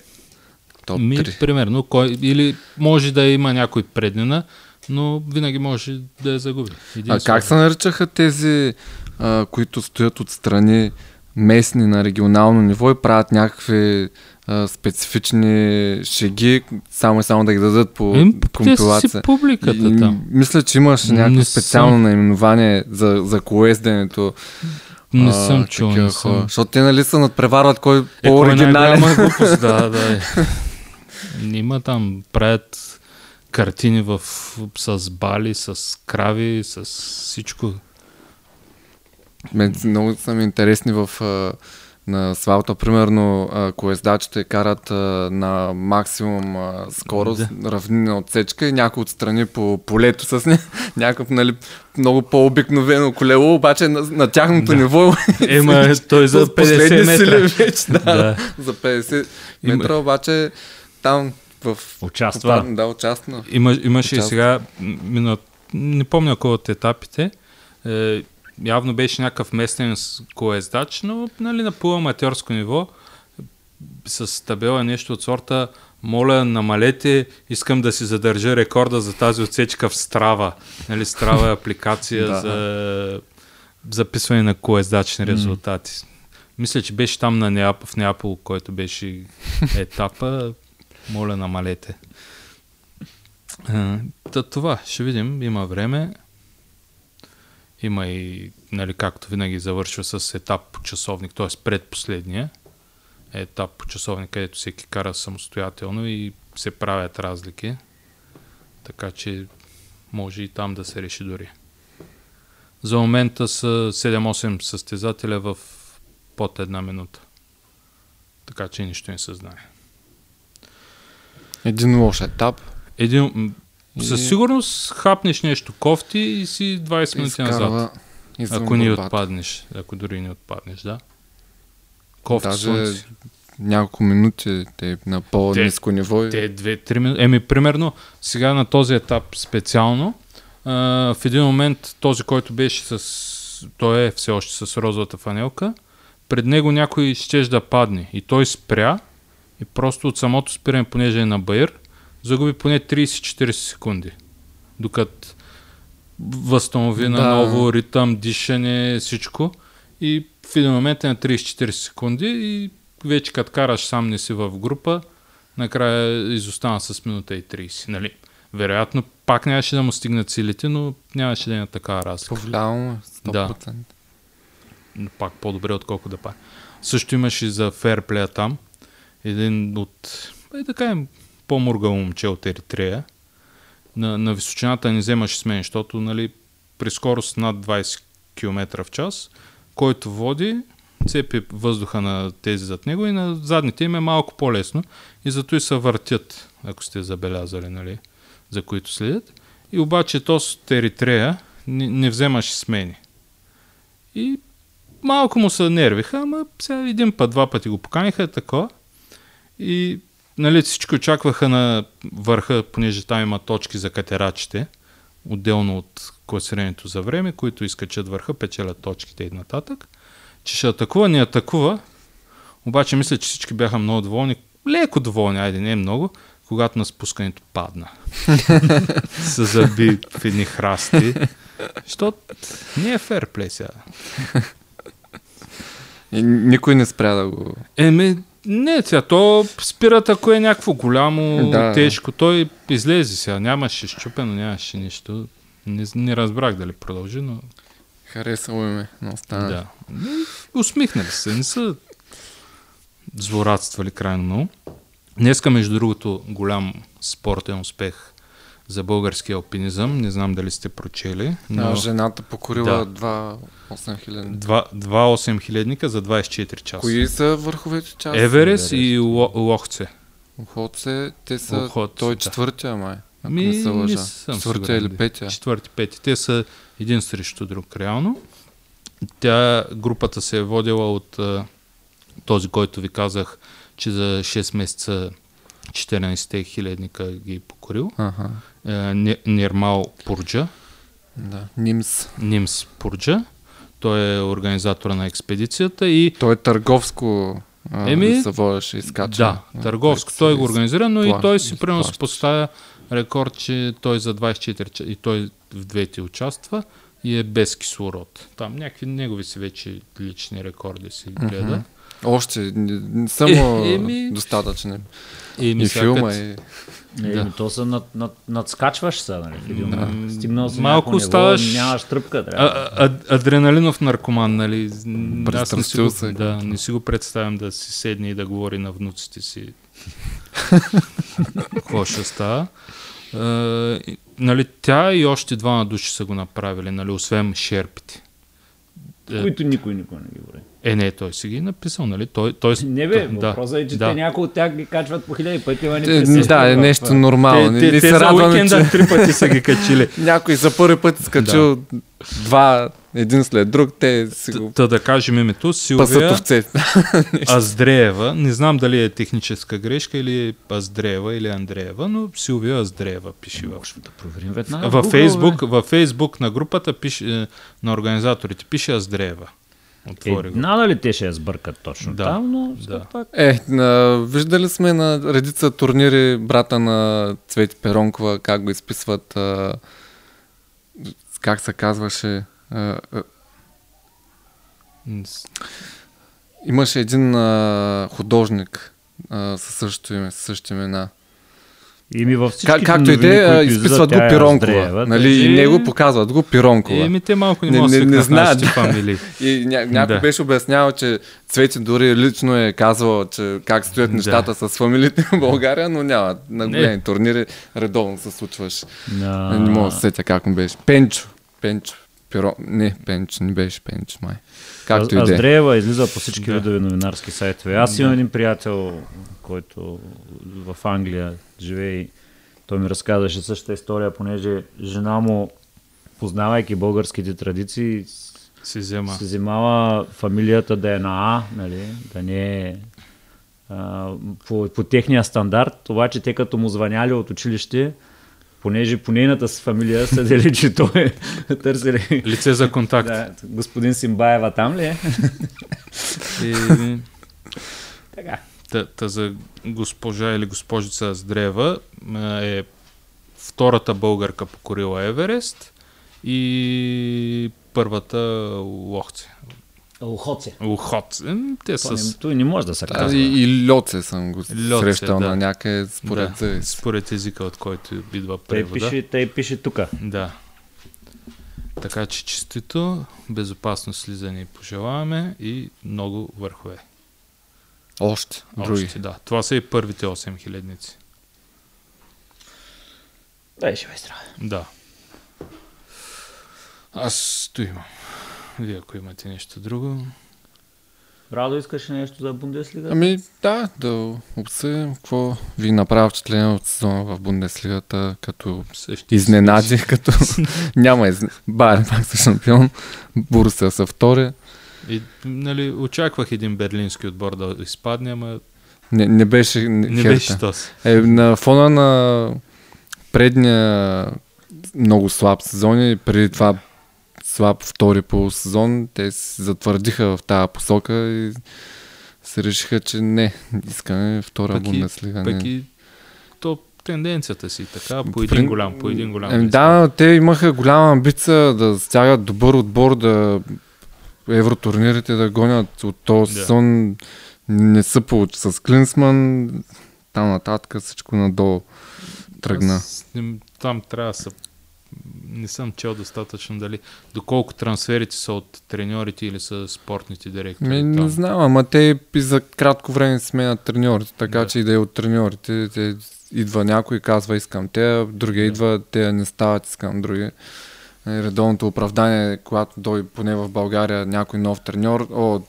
Топ Ми, 3. примерно, кой, или може да има някой преднина, но винаги може да я загуби. А Единствено. как се наричаха тези, а, които стоят отстрани местни на регионално ниво и правят някакви а, специфични шеги, само и само да ги дадат по те са компилация. си публиката И, там. Мисля, че имаше Не някакво съм- специално наименование за, за колезденето. Не а, съм чул, не съм. Защото те нали се надпреварват кой Е, е по-оригинален. най-голяма глупост, да, да. Е. Има там, правят картини в, с бали, с крави, с всичко. Мен много са ми интересни в на асфалта. Примерно, колездачите карат на максимум скорост, да. равнина отсечка и някой отстрани по полето с ня... някакъв нали, много по-обикновено колело, обаче на, на тяхното Да. ниво Ема, той за с последни 50 метра. сили вече, да, Да. за 50 Има- метра, обаче там в Участва. Да, участва. Има, имаше и сега, м, минат, не помня кой от етапите, е, явно беше някакъв местен колездач, но нали, на по-аматьорско ниво, с табела нещо от сорта, моля, намалете, искам да си задържа рекорда за тази отсечка в Страва. Нали, Страва е апликация Да. за записване на колездачни резултати. Мисля, че беше там на Неап, в Неапол, който беше етапа. Моля, намалете. А, Та, това, ще видим. Има време. Има и, нали, както винаги, завършва с етап по часовник, т.е. предпоследния етап по часовник, където всеки кара самостоятелно и се правят разлики. Така че може и там да се реши дори. За момента са 7-8 състезателя в под една минута. Така че нищо не се знае. Един лош етап. Един, И- със сигурност хапнеш нещо кофти и си 20 минути назад. изкарва извън Ако ни отпаднеш, ако дори не отпаднеш, да. Кофти Даже слънце. няколко минути те на по-низко ниво. и- Те две-три минути. Еми, примерно, сега на този етап специално, а, в един момент този, който беше с... Той е все още с розовата фанелка, пред него някой щеш да падне. И той спря и просто от самото спиране, понеже е на Байер, загуби поне 30-40 секунди. Докато възстанови Да. наново ритъм, дишане, всичко. И в един момент е на 30-40 секунди и вече като караш сам не си в група, накрая изостана с минута и 30. Нали? Вероятно, пак нямаше да му стигнат силите, но нямаше да има такава разлика. Повлияло му е, 100%. Но пак по-добре, отколко да па. Също имаше за ферплея там. Един от, е да кажем, по-мургал момче от Еритрея. На, на височината не вземаше с мен, защото нали, при скорост над 20 км в час, който води, цепи въздуха на тези зад него и на задните им е малко по-лесно и зато и се въртят, ако сте забелязали, нали, за които следят. И обаче то с Еритрея не, не вземаше смени. И малко му се нервиха, ама сега един път, два пъти го поканиха такова. И нали, всички очакваха на върха, понеже там има точки за катерачите, отделно от класирането за време, които изкачат върха, печелят точките и нататък, че ще атакува, не атакува, Обаче мисля, че всички бяха много доволни. Леко доволни, айде не е много, когато на спускането падна. Се заби в едни храсти. Защото не е ферплей сега. И никой не спря да го... Еми, не, сега, то спират ако е някакво голямо, Да. тежко. Той излезе сега, нямаше щупено, нямаше нищо. Не, не разбрах дали продължи, но Харесало им е на остана. да. Усмихнали се, не са злорадствали крайно много. Днеска, между другото, голям спортен успех за българския алпинизъм. Не знам дали сте прочели. Но... Но жената покорила Да. два 8 хиляди. два, два 8 хилядника за 24 часа. Кои са върховете части? Еверест и Ло- Лохце. Охотце, те са... Охотце, той е да. четвъртия, май. Ако Ми, не се лъжа. не съм Четвъртия или петия. Четвърти, пети. Те са един срещу друг, реално. Тя, групата се е водила от а, този, който ви казах, че за 6 месеца 14 хилядника ги е покорил. Ага, Е, Нирмал Пурджа, да. Нимс. Нимс Пурджа. Той е организатора на експедицията и Той е търговско Еми, се водеше и скача. Да, търговско. Той го организира, но и Плащ- той си примерно си поставя рекорд, че той за 24 часа и той в двете участва и е без кислород. Там някакви негови си вече лични рекорди си гледа. Още не, не му Е, еми- достатъчен. И, И филма, и... Е, Да. да. то се над, над, надскачваш се, нали? В един момент. Стигнал си Малко ниво, нямаш тръпка, трябва. а, а, адреналинов наркоман, нали? Аз не си, го, се. да, не си го представям да си седне и да говори на внуците си. Какво ще става? А, нали, тя и още двама души са го направили, нали, освен шерпите. Е, Които никой никой не ги брои. Е, не, той си ги е написал, нали? Той, той, Не бе, да, въпросът е, че да. те някои от тях ги качват по хиляди пъти, ама не Е, присъстват Да, е нещо нормално. Те, те, те се за радваме, уикенда че три пъти са ги качили. някой за първи път скачил два, един след друг, те си го Та да кажем името, Силвия. Аздреева. Не знам дали е техническа грешка или е Аздреева или Андреева, но Силвия Аздреева пише в Да проверим веднага. Във Google, Фейсбук, във Фейсбук на групата пише, е, на организаторите пише Аздреева. Отвори Е, го. надали те ще я сбъркат точно Да, там, но да. пак. Е, на, виждали сме на редица турнири брата на Цвети Перонкова, как го изписват, а, как се казваше. А, а, имаше един а, художник а, със същото име, със същите имена. И ми във всички Как, както и а, изписват го Пиронкова. Нали, и него показват го Пиронкова. Еми, те малко не, Не- да не- не знаят. фамилии. И ня, някой Да. беше обяснявал, че Цвети дори лично е казвал, че как стоят Да. нещата с фамилиите в България, но няма. На големи турнири редовно се случваш. На... Не мога да се сетя как му беше. Пенчо. Пенчо. Пиро... Не, Пенчо, не беше Пенчо, май. Както и да е. Аздреева излиза по всички Да. видове новинарски сайтове. Аз имам един приятел, който в Англия живее и той ми разказваше същата история, понеже жена му, познавайки българските традиции, Си взема. се взимава фамилията да е на А, нали, да не е а, по, по техния стандарт, обаче те като му звъняли от училище, понеже по нейната си фамилия са дели, че той е търсили Лице за контакт. да, господин Симбаева там ли е? И, така. та, та за госпожа или госпожица Аздреева а, е втората българка покорила Еверест и първата Лохце. Лохоце. Лохот. Е, Те Той, с... не, той не може да се Да, казва. и, и Льоце съм го Льоце, срещал да. на някъде според да, завис. според езика, от който идва Той превода. пише, той пише тук. Да. Така че честито, безопасно слизане пожелаваме и много върхове. Още, други. Още, да. Това са и първите 8 хилядници. Дай, ще здраве. Да. Аз то имам. Вие ако имате нещо друго. Радо, искаш нещо за Бундеслига? Ами да, да обсъдим какво ви направи впечатление от сезона в Бундеслигата, като изненади, като няма из... Байер пак са шампион, Бурса са втори. И, нали, очаквах един берлински отбор да изпадне, ама Не, не беше не Херта. беше тос. Е, на фона на предния много слаб сезон и преди това слаб втори полусезон, те се затвърдиха в тази посока и се решиха, че не, искаме втора Пък Бундеслига. Пък и то тенденцията си така, по един голям, по един голям. Риск. да, те имаха голяма амбиция да стягат добър отбор, да евротурнирите да гонят от този Да. сезон. Не са получи с Клинсман, там нататък всичко надолу тръгна. Аз Там трябва да са... Не съм чел достатъчно дали... Доколко трансферите са от треньорите или са спортните директори. Ми, не знам, ама те и за кратко време сменят треньорите, така Да. че и да е от треньорите. Те, идва някой, казва искам те, другия Да. идва, те не стават, искам други. Е, Редовното оправдание, когато дойде поне в България някой нов треньор, о,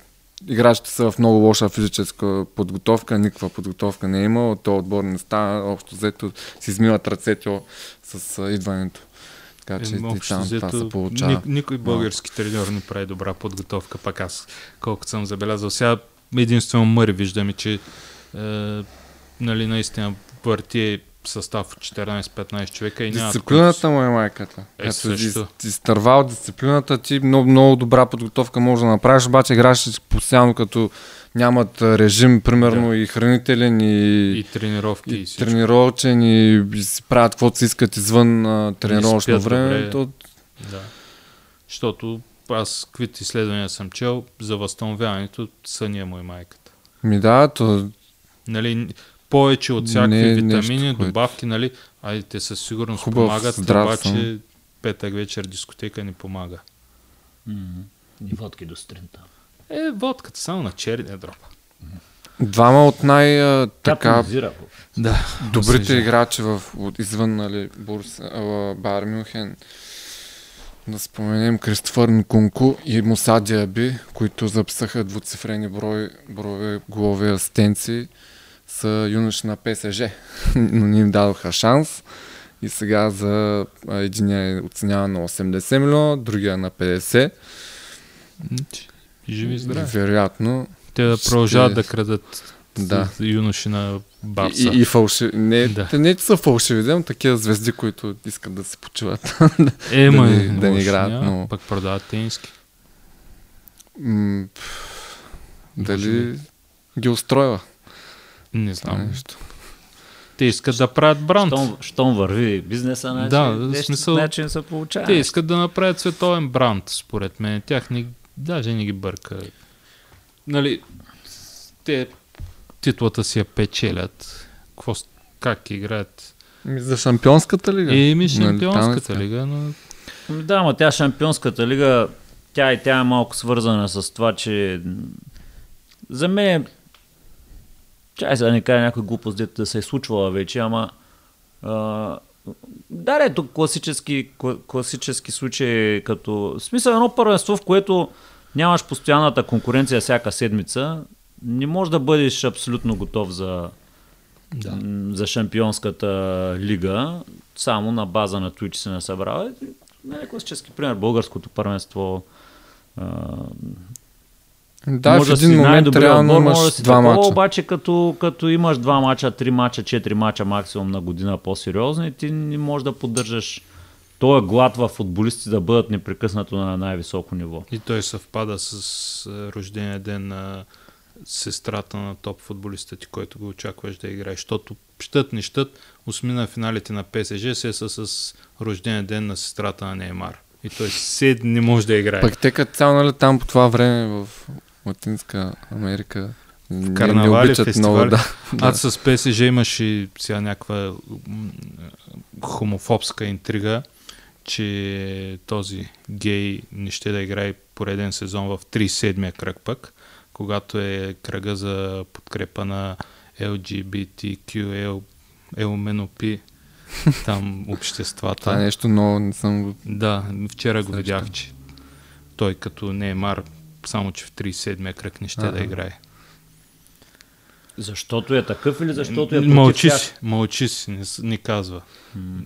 играчите са в много лоша физическа подготовка, никаква подготовка не е имало, то отбор не става, общо взето си измиват ръцете с идването. Така че Е, общо там това взето, се получава. ник- никой български треньор не прави добра подготовка, пак аз, колкото съм забелязал. Сега единствено Мъри виждаме, че е, нали, наистина върти състав от 14-15 човека и няма... Дисциплината му е майката. Е, Като също. Ти изтървал дисциплината ти, много, много добра подготовка може да направиш, обаче играчите постоянно като нямат режим, примерно Да. и хранителен, и, И тренировки, и, и всичко. тренировачен, и, и си правят каквото си искат извън а, тренировъчно време. добре. То, Да. Защото аз каквито изследвания съм чел, за възстановяването съня му и майката. ми да, то Нали, повече от всякакви Не е витамини, нещо, което- добавки, нали, айде те със сигурност Хубав, помагат, обаче съм. петък вечер дискотека не помага. М, И водки до сутринта. Е, водката само на черния дроб. двама от най- така. Да. добрите Освежа. играчи в, от, извън нали, Бурс, а, Бар Мюнхен. Да споменем Кристофър Нкунку и Муса Диаби, които записаха двуцифрени брой, броеве голови асистенции, са юноши на ПСЖ, но не им дадоха шанс. И сега за единия е оценяван на 80 милиона, другия на 50. Живи и здрави. Вероятно. Те да ще- продължават да крадат Да. да. юноши на Барса. И, и фалшиви. Не, Да. те не са фалшиви, да, но такива звезди, които искат да се почиват. е, да ма, не- да не играят, няма, но- Пък продават тениски. М, пф, Може Дали ги устройва Не знам. нещо? Те искат да правят бранд. Щом, щом върви бизнеса, значи, Да, нещо, смисъл- начин се получава. Те искат да направят световен бранд, според мен. Тях не, даже не ги бърка. Нали, те титлата си я печелят. Какво, как играят? За шампионската лига. Еми, Нали, шампионската сега. лига, но Ами Да, но тя шампионската лига, тя и тя е малко свързана с това, че за мен, чай сега да не кажа някой глупост, дето да се е случвала вече, ама а, да, е тук класически, кла- класически случай, като в смисъл едно първенство, в което нямаш постоянната конкуренция всяка седмица, не можеш да бъдеш абсолютно готов за, да. за шампионската лига, само на база на това, че се насъбрава. Нали, класически пример, българското първенство. Да, може в да си един момент реално отбор, може имаш да си два такова, мача. обаче като, като имаш два мача, три мача, четири мача максимум на година по-сериозни, ти не можеш да поддържаш този глад в футболисти да бъдат непрекъснато на най-високо ниво. И той съвпада с а, рождения ден на сестрата на топ футболиста ти, който го очакваш да играе. Защото щът не щът, осмина финалите на ПСЖ се са с рождения ден на сестрата на Неймар. И той сед не може да играе. Пък те като цяло, нали, там по това време в Латинска Америка не карнавали, обичат фестивали. много. Да, Аз с ПСЖ имаш и сега някаква хомофобска интрига, че този гей не ще да играе пореден сезон в 37-я кръг пък, когато е кръга за подкрепа на LGBTQ, LMNOP, там обществата. това е нещо ново, не съм го... Да, вчера го видях, че той като Неймар, само че в 37-я кръг не ще да Ага. играе. Защото е такъв или защото е против Мълчи си, мълчи си, не, не казва.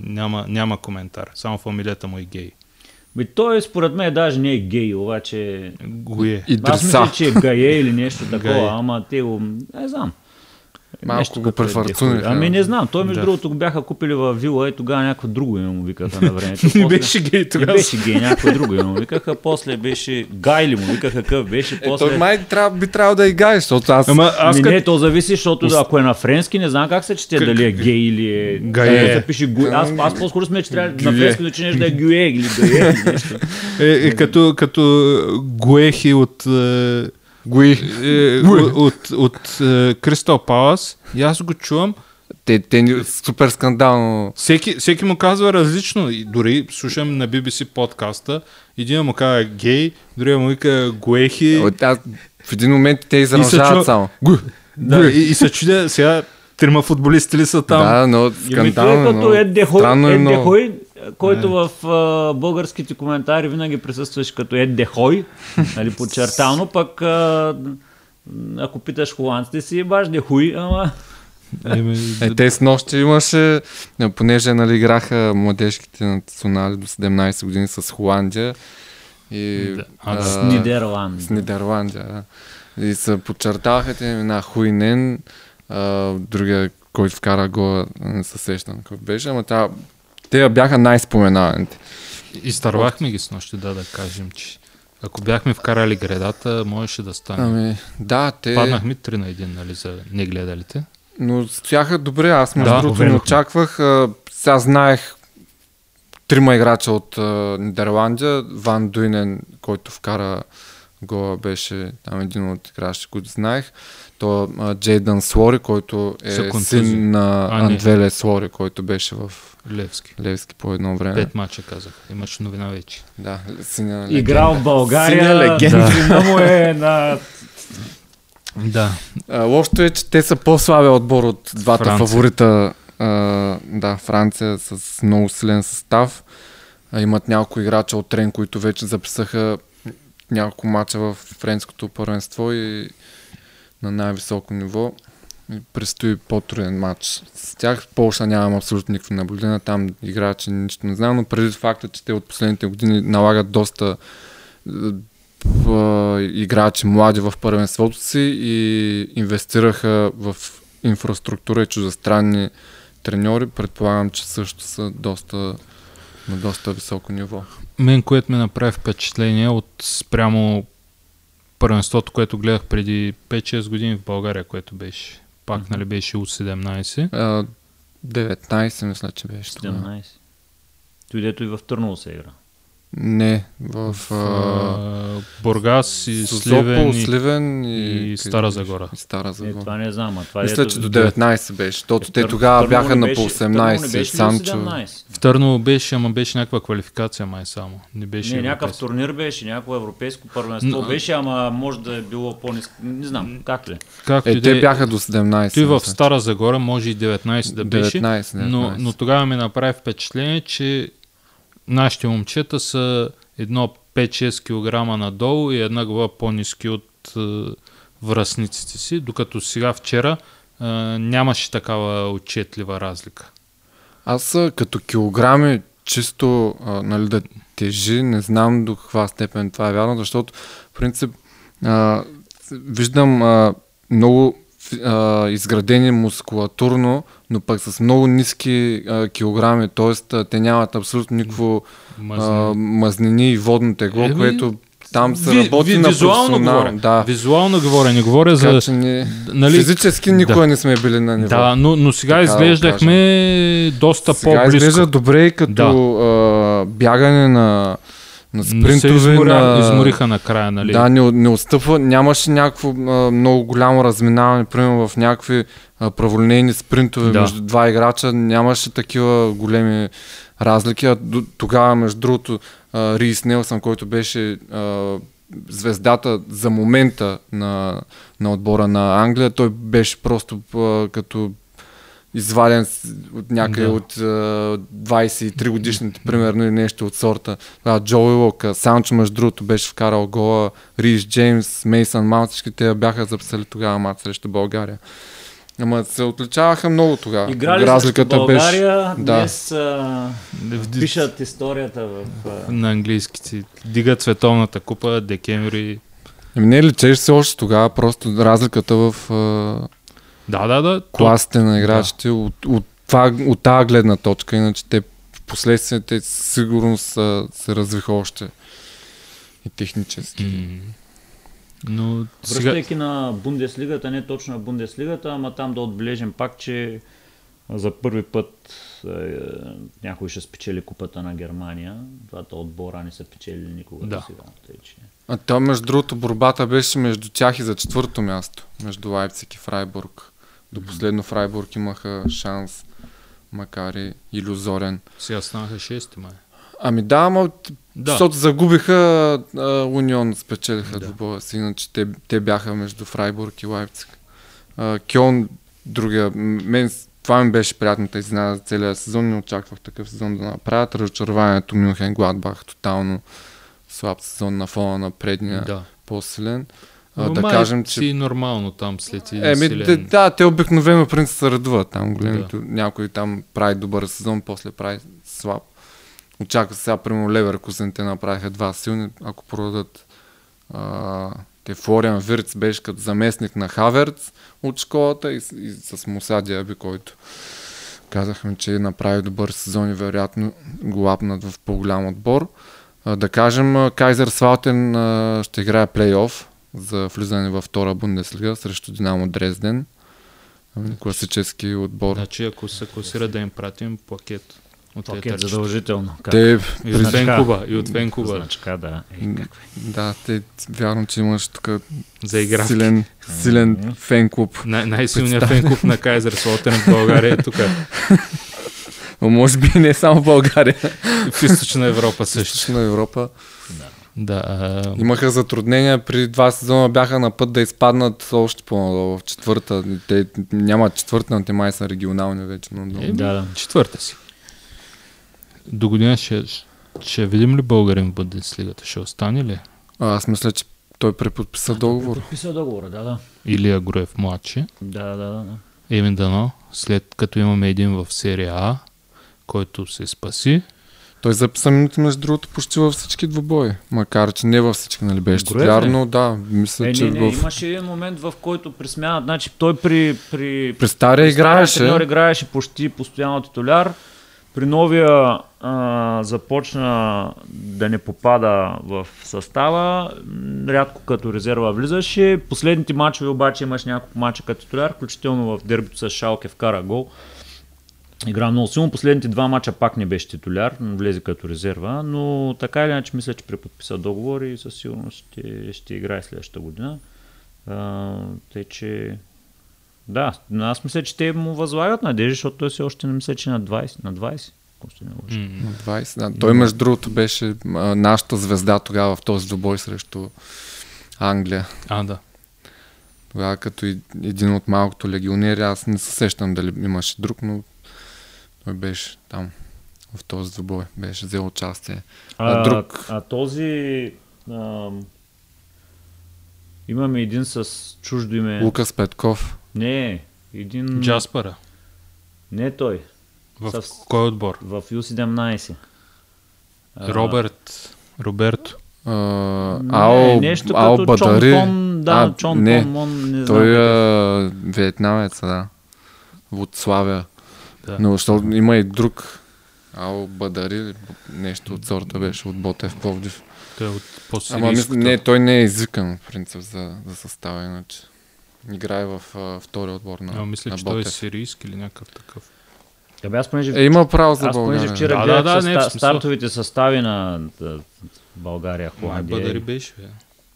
Няма, няма коментар, само фамилията му е гей. Ми, той според мен даже не е гей, обаче... Го е. Аз мисля, че е гае или нещо такова, ама те го... Не знам. Малко Нещо го префарцуниха. Ами не знам, той между Да. другото го бяха купили в вила и тогава някакво друго име му викаха на времето. Не После- беше гей Не тогава. беше гей, някой друго име му викаха, после беше Гайли му викаха какъв беше, Е, после... той май трябва, би трябвало да играе, защото аз... Ама аз Ми като... не, то зависи, защото ако е на френски, не знам как се чете, Как- дали е гей или е... Гае. Ако се пише гуе. Аз, аз по-скоро сме, че трябва на Гюе. френски да чинеш да е гюе или гае или нещо. Е, е, като, като Гуехи от... Е, Гуи. е, от, от, от е, Кристал Палас и аз го чувам. Те, те ни супер скандално. Всеки, всеки му казва различно. И дори слушам на BBC подкаста. Един му казва гей, другия му вика Гуехи. От, аз, в един момент те чу- изражават само. Гу. Да, и, и се чудя сега трима футболисти ли са там. Да, но е скандално. като но Ед Дехой, е Ед. Дехой, който в а, българските коментари винаги присъстваше като Ед Дехой, нали, подчертано, пък а, ако питаш холандците си, баш Дехой, ама Е, те с нощи имаше, понеже нали, играха младежките национали до 17 години с Холандия и Да. А, с Нидерланд. с Нидерландия. Да. И се подчертаваха те имена Хуинен, а, другия, който вкара гола, не се сещам кой беше, ама тя, те бяха най-споменаваните. изтървахме ги с нощи, да, да кажем, че ако бяхме вкарали гредата, можеше да стане. Ами, да, те... Паднахме 3 на 1, нали, за негледалите. Но стояха добре, аз между Да, другото не очаквах. А, сега знаех трима играча от а, Нидерландия. Ван Дуйнен, който вкара гола, беше там един от играчите, които знаех. То а, Джейдън Слори, който е син на А. Андвеле Слори, който беше в Левски. Левски по едно време. Пет мача казах. Имаш новина вече. Да, синя легенда. Играл в България, Синя легенда. сина му е на... Да. А, лошото е, че те са по-слабия отбор от двата Франция. фаворита. А, да, Франция с много силен състав. А, имат няколко играча от Трен, които вече записаха няколко мача в френското първенство и на най-високо ниво. И предстои по-труден матч. С тях Полша нямам абсолютно никакви наблюдения. Там играчи нищо не знам, но преди факта, че те от последните години налагат доста е, а, играчи млади в първенството си и инвестираха в инфраструктура и чуждестранни треньори. Предполагам, че също са доста на доста високо ниво. Мен, което ме направи впечатление от спрямо първенството, което гледах преди 5-6 години в България, което беше. Пак, нали, беше U17. А, 19 мисля, че беше тогава. 17. Той дето и в Търново се игра. Не, в... В а, Бургас и Сливен и, Сливен и, и Стара? Загора. И Стара Е, Загора. това не знам, а това Мисля, дето- че до 19 беше, защото Е, те тогава бяха на беше- по Търново не 18. беше Санчо. 17? В Търново беше, ама беше някаква квалификация май само. Не беше Не, някакъв турнир беше, някакво европейско първенство Но- беше, ама може да е било по-ниско. Не знам, как ли? Както Е, те е, бяха до 17. Той в мисля. Стара Загора може и 19 да беше, 19, 19. но, но тогава ми направи впечатление, че нашите момчета са едно 5-6 кг надолу и една глава по-низки от е, връзниците си, докато сега вчера е, нямаше такава отчетлива разлика. Аз а, като килограми чисто а, нали, да тежи, не знам до каква степен това е вярно, защото в принцип а, виждам а, много а, изградени мускулатурно, но пък с много ниски а, килограми, т.е. те нямат абсолютно никакво а, Мазни. мазнини и водно тегло, Еми, което там се Ви- работи ви- на визуално говоря. Да, Визуално говоря, не говоря така за... не, Нали, физически никога не сме били на ниво. да, но, но сега Така да изглеждахме доста Сега по-близко. изглежда добре като а, бягане на, на Не се спринтове. изморя, на... измориха накрая, нали? Да, не, не отстъпва. Нямаше някакво а, много голямо разминаване, примерно в някакви а, праволинейни спринтове Да. между два играча. Нямаше такива големи разлики. А тогава, между другото, а, Рис Нелсън, който беше а, звездата за момента на, на отбора на Англия, той беше просто а, като изваден от някъде Да. от а, 23 годишните, примерно, или нещо от сорта. А, Джои Лок, а, Санчо, между другото, беше вкарал гола, Рис Джеймс, Мейсън Маунт, всички те бяха записали тогава мат срещу България. Ама се отличаваха много тогава. Играли срещу България, да. днес а, пишат историята в... а, на английски. Дигат световната купа, декември. Ами не личеше се още тогава, просто разликата в, а, Да, да, да. То, класите на играчите от, от, това, от тази гледна точка, иначе те последствие те сигурно са, се развиха още и технически. м, но сега... Връщайки на Бундеслигата, не точно на Бундеслигата, ама там да отбележим пак, че за първи път е, някой ще спечели купата на Германия. Двата отбора не са печели никога Да. сега. Тъй, че... А то, между другото, борбата беше между тях и за четвърто място, между Лайпциг и Фрайбург. До последно Фрайбург имаха шанс, макар и иллюзорен. Сега станаха 6 май. Ами да, ама Да. защото загубиха а, Унион, спечелиха Да. двубоя си, иначе те, те бяха между Фрайбург и Лайпциг. А, Кьон, другия, мен това ми беше приятната изненада за целия сезон, не очаквах такъв сезон да направят. Разочарованието Мюнхен Гладбах, тотално слаб сезон на фона на предния, Да. по-силен. А, Но да кажем, че си нормално там след един Еми, силен... да, да, те обикновено принцип се редуват там. Големите, Някой там прави добър сезон, после прави слаб. Очаква се сега, примерно, Леверкузен те направиха два силни, ако продадат а, те Флориан Вирц беше като заместник на Хаверц от школата и, и с Муса Диаби, който казахме, че направи добър сезон и вероятно го лапнат в по-голям отбор. А, да кажем, Кайзер Свалтен а, ще играе плейоф за влизане във втора Бундеслига срещу Динамо Дрезден. Ами, Класически отбор. Значи ако се класира да им пратим пакет от Пакет търчета. задължително. Как? Те, И от. Венкуба, и от Венкуба. Значка, да. Е, да, те, вярно, че имаш тук За игра. силен, силен фен клуб. Най- най-силният фенклуб на Кайзер Слотен в България е тук. Но може би не само в България. В източна Европа също. Източна Европа. Да, а, Имаха затруднения, при два сезона бяха на път да изпаднат още по-надолу в четвърта. Те нямат четвърта, но те май са регионални вече. Но. Е, Да, да. четвърта си. До година ще, ще видим ли българин в Бундеслигата? Ще остане ли? А, аз мисля, че той преподписа договор. Подписа договора, да, да. Илия Груев младши. Да, да, да. да. Еми дано, след като имаме един в серия А, който се спаси. Той записа минути, между другото, почти във всички двубои. Макар, че не във всички, нали беше титуляр, но да, мисля, Е, че не, не, в... имаше един момент, в който при смяна, значи той при, при, При стария при стария треньор играеше. играеше почти постоянно титуляр. При новия а, започна да не попада в състава, рядко като резерва влизаше. Последните мачове обаче имаш няколко мача като титуляр, включително в дербито с Шалке вкара гол. Игра много силно. Последните два мача пак не беше титуляр, но влезе като резерва, но така или иначе мисля, че преподписа договор и със сигурност ще, ще играе следващата година. А, тъй, че да, но аз мисля, че те му възлагат надежди, защото той все още не мисля, че е на 20. На 20. ако се не лъжа. М, На 20, да. Той, между другото, беше а, нашата звезда тогава в този двубой срещу Англия. А, да. Тогава като и- един от малкото легионери, аз не се сещам дали имаше друг, но той беше там в този двубой. Беше взел участие. А друг- а този... Ам, имаме един с чуждо име. Лукас Петков. Не, един... Джаспара. Не той. В Със- кой отбор? В Ю-17. А, Роберт. Роберто. А, не, Ао, нещо Ао като Бадари. Чон Пон, да, А, Чон не, Пон Мон, не знам. Той какъв. е виетнамец, да. От Славя. Да. Но защото има и друг Ао Бадари, нещо от сорта беше от Ботев Пловдив. Той е от Ама мисля, не, той не е извикан, в принцип, за, за състава, иначе. Играе в а, втори отбор на, А, мисля, на че той е Ботев. сирийски или някакъв такъв. Абе, аз понеже, Е, има право за аз понеже България. вчера Да, гледах да, да, не, в смисъл. стартовите състави на да, България, Холандия. Бъдари беше, бе.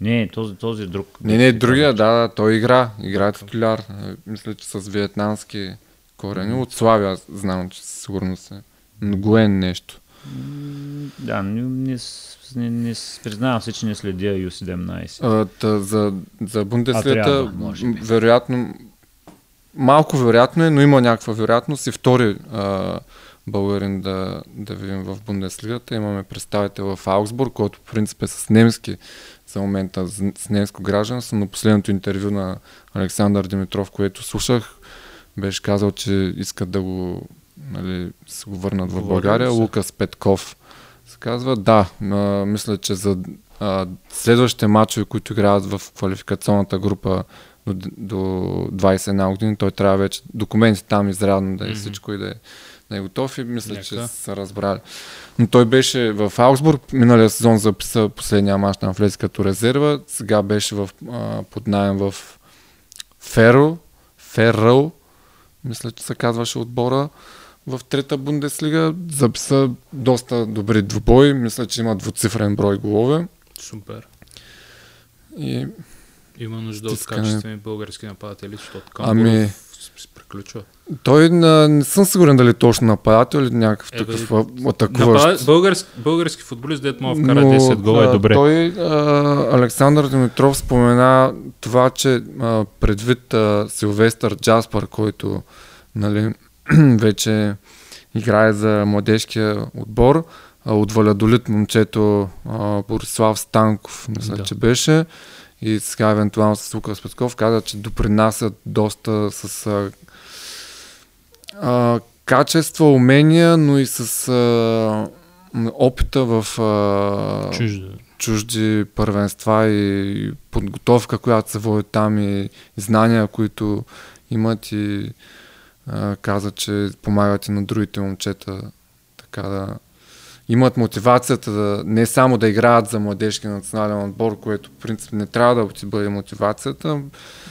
Не, този, този друг. Не, не, другия, да, да, той игра. Играе титуляр. Е, Мисля, че с виетнамски корени. От Славя аз знам, че със сигурност е. Нгуен нещо. Да, не, не, не, не признавам се, че не следя Ю-17. А, та, за, за м, вероятно, малко вероятно е, но има някаква вероятност и втори а, българин да, да видим в Бундеслигата. Имаме представител в Аугсбург, който по принцип е с немски за момента, с немско гражданство, но последното интервю на Александър Димитров, което слушах, беше казал, че искат да го, нали, се го върнат в България. се. Лукас Петков се казва. Да, а, мисля, че за а, следващите матчове, които играят в квалификационната група до, до 21 години, той трябва вече документи там изрядно да е Мгм. всичко и да е, да е готов и мисля, Нека. че са разбрали. Но той беше в Аугсбург, миналия сезон записа последния мач там влезе като резерва, сега беше в, а, под найем в Ферл, Ферл, мисля, че се казваше отбора в трета Бундеслига. Записа доста добри двубои, мисля, че има двуцифрен брой голове. Супер. И Има нужда от Стискане. качествени български нападатели, защото Ами- Камбуров се приключва. Той на, не съм сигурен дали точно нападател или някакъв Е, такъв бе, атакуващ. Напад... Български, български футболист, дет мога вкара Но, 10 гола е добре. Той, а, Александър Димитров спомена това, че а, предвид а, Силвестър Джаспър, който нали, вече играе за младежкия отбор, а, от Валядолит момчето а, Борислав Станков, мисля, Да. че беше, и сега евентуално с Лукас Петков, каза, че допринасят доста с а, а, качества, умения, но и с а, опита в а, Чужда. чужди първенства и подготовка, която се води там и, и знания, които имат и а, каза, че помагат и на другите момчета така да имат мотивацията да не само да играят за младежки национален отбор, което в принцип не трябва да ти бъде мотивацията,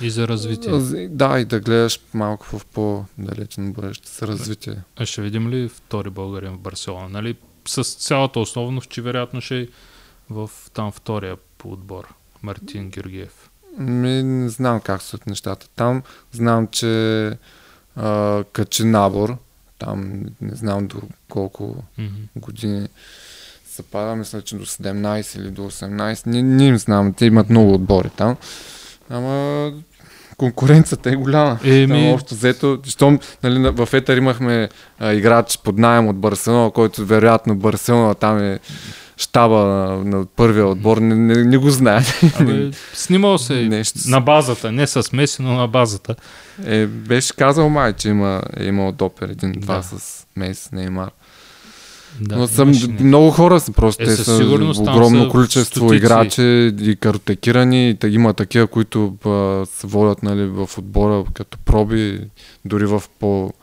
И за развитие. да, и да гледаш малко в по-далечен бъдеще с развитие. А ще видим ли втори българин в Барселона? Нали? С цялата основност, че вероятно ще е в там втория по отбор. Мартин Георгиев. Ми, не знам как стоят нещата там. Знам, че а, качи набор. Там не знам до колко Мгм. години се пада. Мисля, че до 17 или до 18. Не, не им знам. Те имат много отбори там. Ама конкуренцията е голяма. Еми- Там общо взето, щом нали, на- в Етър имахме а, играч под найем от Барселона, който вероятно Барселона там е щаба на, на първия отбор, не, не, не го знаят. Абе, снимал се Нещо на базата, не с Меси, но на базата. Е, беше казал май, че има, е имал допер един-два Да. с Мейс, Неймар. Да, Но съм, не- много хора са просто, Е, те са огромно са количество стотици. играчи и картотекирани, и има такива, които а, се водят нали, в отбора като проби, дори в по...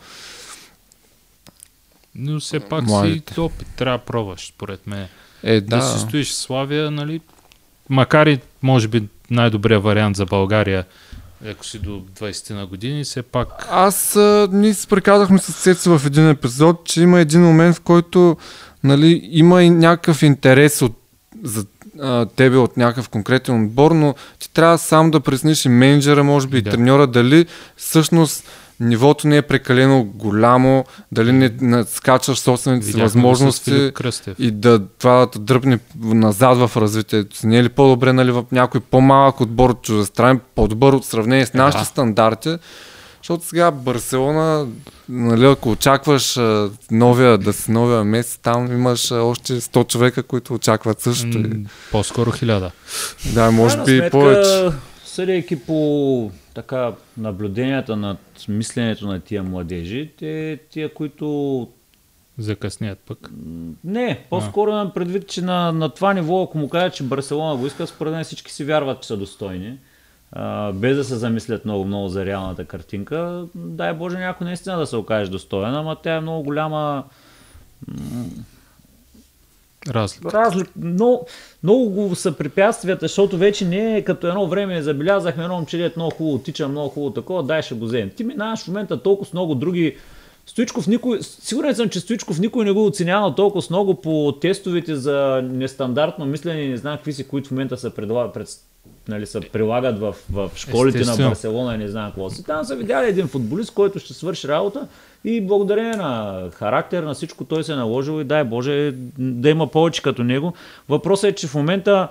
Но все пак Младите. си опит, трябва да пробваш, според мен. Е, Да. да, си стоиш в Славия, нали? Макар и, може би, най-добрият вариант за България, ако си до 20 на години, все пак Аз, а, ние се приказахме с Цецо в един епизод, че има един момент, в който нали, има и някакъв интерес от, за а, тебе от някакъв конкретен отбор, но ти трябва сам да пресниш и менеджера, може би и Да. треньора, дали всъщност нивото не е прекалено голямо, дали не надскачаш собствените си възможности и да това да дръпне назад в развитието си. Не е ли по-добре нали, в някой по-малък отбор от чуждестранен, по-добър от сравнение с Е, нашите да. стандарти? Защото сега Барселона, нали, ако очакваш а, новия, да си новия месец, там имаш а, още 100 човека, които очакват също. М, По-скоро хиляда. Да, може би и повече. Съдейки по така наблюденията над мисленето на тия младежи, те, тия, които Закъснят пък. Не, по-скоро имам предвид, че на, на това ниво, ако му кажа, че Барселона го иска, според мен всички си вярват, че са достойни. А, без да се замислят много-много за реалната картинка. Дай Боже някой наистина да се окаже достоен, ама тя е много голяма Разлика. разлик. Много, много го са препятствията, защото вече не е като едно време забелязахме едно момче, дето много хубаво тича, много хубаво такова, дай ще го вземем. Ти минаваш в момента толкова с много други Стоичков никой, сигурен съм, че Стоичков никой не го оценява толкова с много по тестовете за нестандартно мислене не знам какви си, които в момента се предлагат, пред, нали, се прилагат в, в школите Естествено. на Барселона и не знам какво си. Там са видяли един футболист, който ще свърши работа и благодарение на характер, на всичко той се е наложил и дай Боже да има повече като него. Въпросът е, че в момента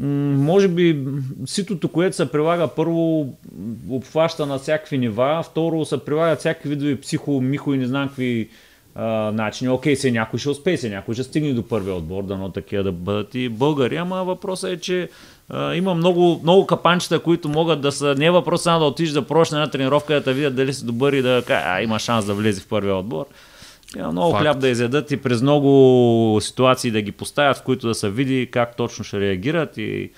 може би ситото, което се прилага първо обхваща на всякакви нива, второ се прилагат всякакви видове психо, михо и не знам какви начини. Окей, се някой ще успее, се някой ще стигне до първия отбор, дано такива да бъдат и българи, ама въпросът е, че а, има много, много капанчета, които могат да са, не е въпрос само да отидеш да пробваш на една тренировка, да те видят дали си добър и да а, има шанс да влезе в първия отбор. Има много Факт. хляб да изядат и през много ситуации да ги поставят, в които да се види как точно ще реагират и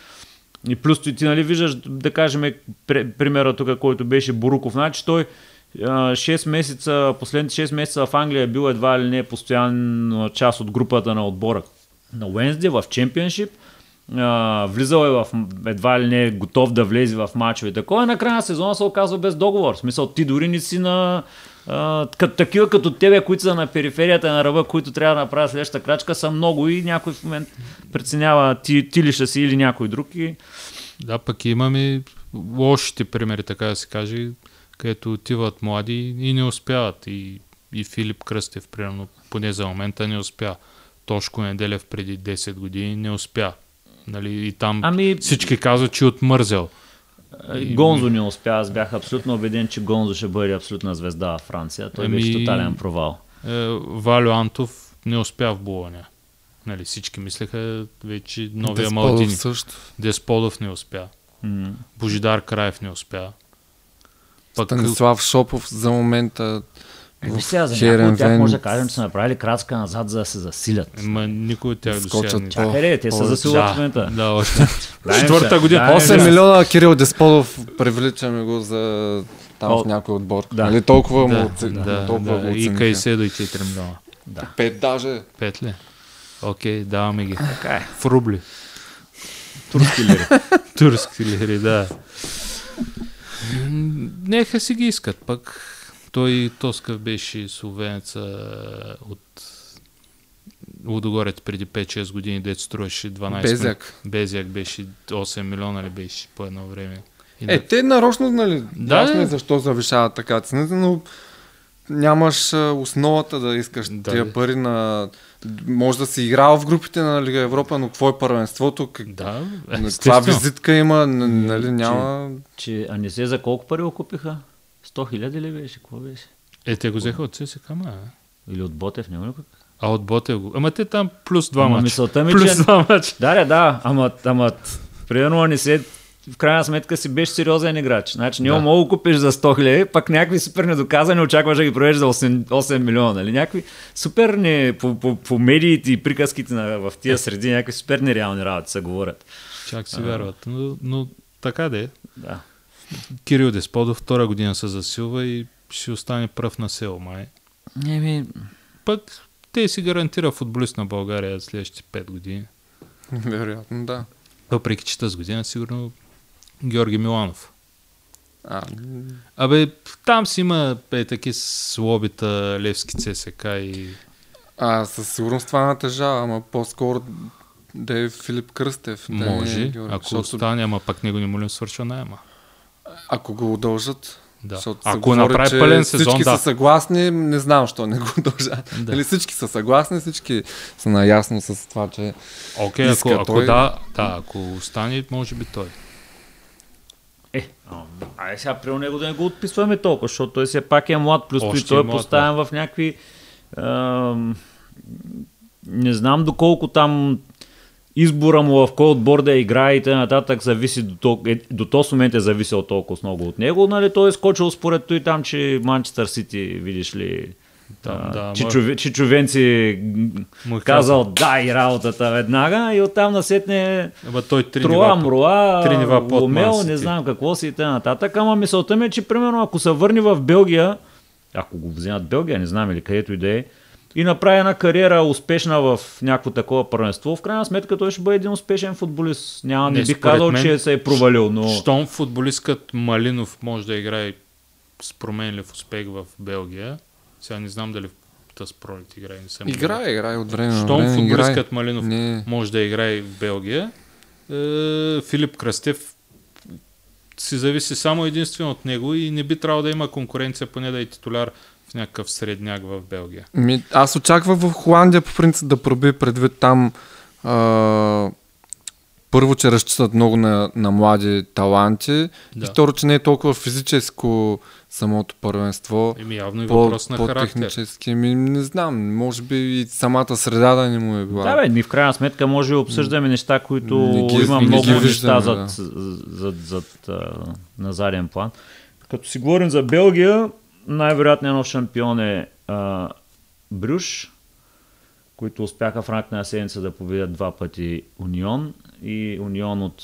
И плюс ти, ти нали виждаш, да кажем, пр- примера тук, който беше Буруков, значи той а, 6 месеца, последните 6 месеца в Англия е бил едва ли не постоянна част от групата на отбора на Уенсди в чемпионшип. Влизал е в едва ли не е готов да влезе в мачове. Такова на края на сезона се оказва без договор. В смисъл, ти дори не си на като, такива като тебе, които са на периферията на ръба, които трябва да направят следващата крачка, са много и някой в момент преценява ти, ти ли ще си или някой друг. И... Да, пък имаме лошите примери, така да се каже, където отиват млади и не успяват. И, и Филип Кръстев, примерно, поне за момента не успя. Тошко Неделев преди 10 години не успя. Нали, и там Ами- всички казват, че е отмързел. И... Гонзо не успя. Аз бях абсолютно убеден, че Гонзо ще бъде абсолютна звезда в Франция. Той Ами- беше тотален провал. Е, Валю Антов не успя в Болоня. Нали, всички мислеха вече новия Десподов Малтини. също. Десподов не успя. М. Божидар Краев не успя. Пък Станислав Шопов за момента Еми в сега за някои от тях може да кажем, че са направили крачка назад, за да се засилят. Ма никой от тях до сега скочат не... по- Чакай, ре, те се повече. засилват в момента. Да, още. Четвърта година. Да, 8 не, милиона Кирил Десподов привличаме го за там в някой отбор. да. Нали толкова му Да, да, толкова да. И. Кайседо и 4 милиона. Пет даже. Пет ли? Окей, даваме ги. Така е. В рубли. Турски лири. Турски лири, да. Нека си ги искат, пък той Тоскав беше словенеца от Лудогорец преди 5-6 години, дето струваше 12 Безяк. Безяк беше 8 милиона ли беше по едно време. И Е, те нарочно, нали, Да, ясно да. е защо завишават така цената, но нямаш а, основата да искаш Да, тия да. пари на... Може да си играл в групите на Лига Европа, но какво е първенството? Как... Да, Каква визитка има, нали, няма... Че, а не се за колко пари купиха? 100 хиляди ли беше? Какво беше? Е, те го взеха от ССК, ма. Или от Ботев, го ли купиха? А от Ботев го. Ама те там плюс два мача. мисълта ми, плюс че- два мача. Да, да, да, ама, ама примерно не се в крайна сметка си беше сериозен играч. Значи, няма Да. мога купиш за 100 хиляди, пък някакви супер недоказани очакваш да ги проведеш за 8, 8 милиона. Нали? Някакви супер не, по, по, по, медиите и приказките на, в тия среди, някакви супер нереални работи се говорят. Чак си вярват. Но, но така де. Да. Кирил Десподов втора година се засилва и ще остане пръв на село, май. Еми, Пък те си гарантира футболист на България следващите 5 години. Вероятно, да. Въпреки че тази година сигурно Георги Миланов. А, Абе, там си има е, таки с лобита Левски ЦСК и... а със сигурност това натежава, ама по-скоро да е Филип Кръстев. Да Може, е Георги, ако защото остане, ама пак него не му ли свършва найема. Ако го удължат, Да. Защото Ако говори, направи че пълен сезон, всички да. са съгласни, не знам, що не го удължат. Да. Нали, всички са съгласни, всички са наясно с това, че Окей, ако, Иска ако той. да, да, ако остане, може би той. Е, айде сега при него да не го отписваме толкова, защото той все пак е млад, плюс Още и той е е млад, поставен в някакви... ам, не знам доколко там избора му в кой отбор да играе и т.н. зависи до, тол- е, до този момент е зависел толкова много от него. Нали, той е скочил според той там, че Манчестър Сити, видиш ли, Там, а, да, Чичове, Чичовенци Му е казал да и работата веднага и оттам насетне Ама той три Труа, нива. Мруа, три нива под Ломел, не знам какво си и т.н. Ама мисълта ми е, че примерно ако се върне в Белгия, ако го вземат Белгия, не знам или където и да е, и направи една кариера успешна в някакво такова първенство, в крайна сметка той ще бъде един успешен футболист. Няма, не, Не, според казал, мен, че се е провалил, но... Щом футболисткът Малинов може да играе с променлив успех в Белгия, сега не знам дали тази пролет играе, не съм играе, играе от време на Щом време. играе. футболисткът Малинов Не. може да играе в Белгия, е, Филип Кръстев си зависи само единствено от него и не би трябвало да има конкуренция, поне да е титуляр в някакъв средняк в Белгия. Ми, аз очаквах в Холандия по принцип да проби предвид там а, първо, че разчитат много на, на млади таланти Да. и второ, че не е толкова физическо самото първенство. Еми явно и По, въпрос на характер. по-технически, ми, не знам, може би и самата среда да не му е била. Да, бе, ми в крайна сметка може да обсъждаме неща, които Не ги- има не ги много неща виждаме, зад, да. зад, зад, а, на заден план. Като си говорим за Белгия, най-вероятният нов шампион е а, Брюш, които успяха в рамките на седмица да победят два пъти Унион и Унион от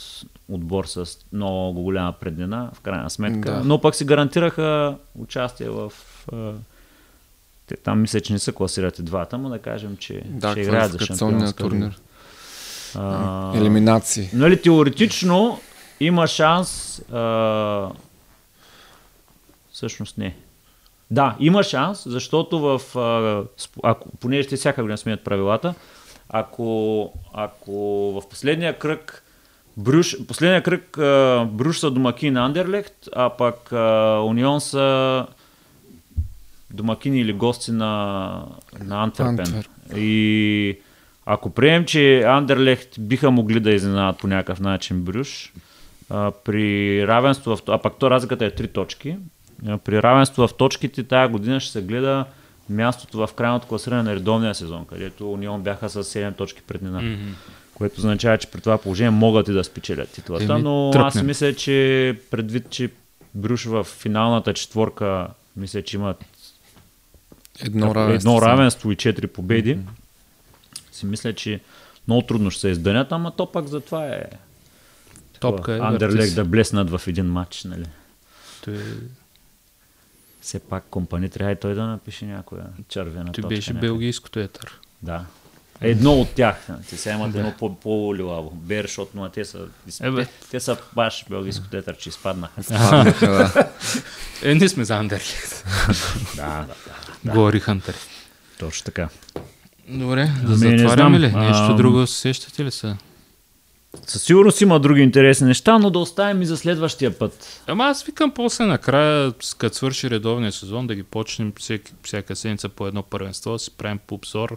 отбор с много голяма преднина, в крайна сметка. Да. Но пък си гарантираха участие в... а, Те там мисля, че не са класирати двата, но да кажем, че Да, ще играят за шампионска турнир. А, Елиминации. Нали, теоретично има шанс. А... Всъщност не. Да, има шанс, защото в. А, ако, понеже те всяка година сменят правилата, ако, ако в последния кръг. Брюш, последния кръг а, Бруш са домакини на Андерлехт, а пък а, Унион са домакини или гости на, на Антверпен. Антверп. И ако приемем, че Андерлехт биха могли да изненадат по някакъв начин Брюш, а, при равенство в... А пак то разликата е 3 точки. А, при равенство в точките тази година ще се гледа мястото в крайното класиране на редовния сезон, където Унион бяха с 7 точки преднина. Мгм. Което означава, че при това положение могат и да спечелят титлата, Еми, но тръпнем. аз мисля, че предвид, че Брюш в финалната четворка, мисля, че имат Едно равенство. едно равенство и 4 победи, си мисля, че много трудно ще се издънят, ама то пак затова е Топка е. Се. да блеснат в един матч, нали? Той, Все пак компани трябва и той да напише някоя червена той точка. беше някъде. белгийското етър. Да. Едно от тях. Те сега имат едно по- по-лилаво. Бершот, но те са, Е, бе. те, те са баш белгийско тетър, че изпаднаха. Паднаха, да. Е, ние сме за Андерлехт. да, да, Гори Хантер. точно така. Добре, да Ами, затваряме ли? Нещо друго сещате ли са? Със сигурност има други интересни неща, но да оставим и за следващия път. Ама аз викам после накрая, с- като свърши редовния сезон, да ги почнем всеки, всяка седмица по едно първенство, да си правим по обзор,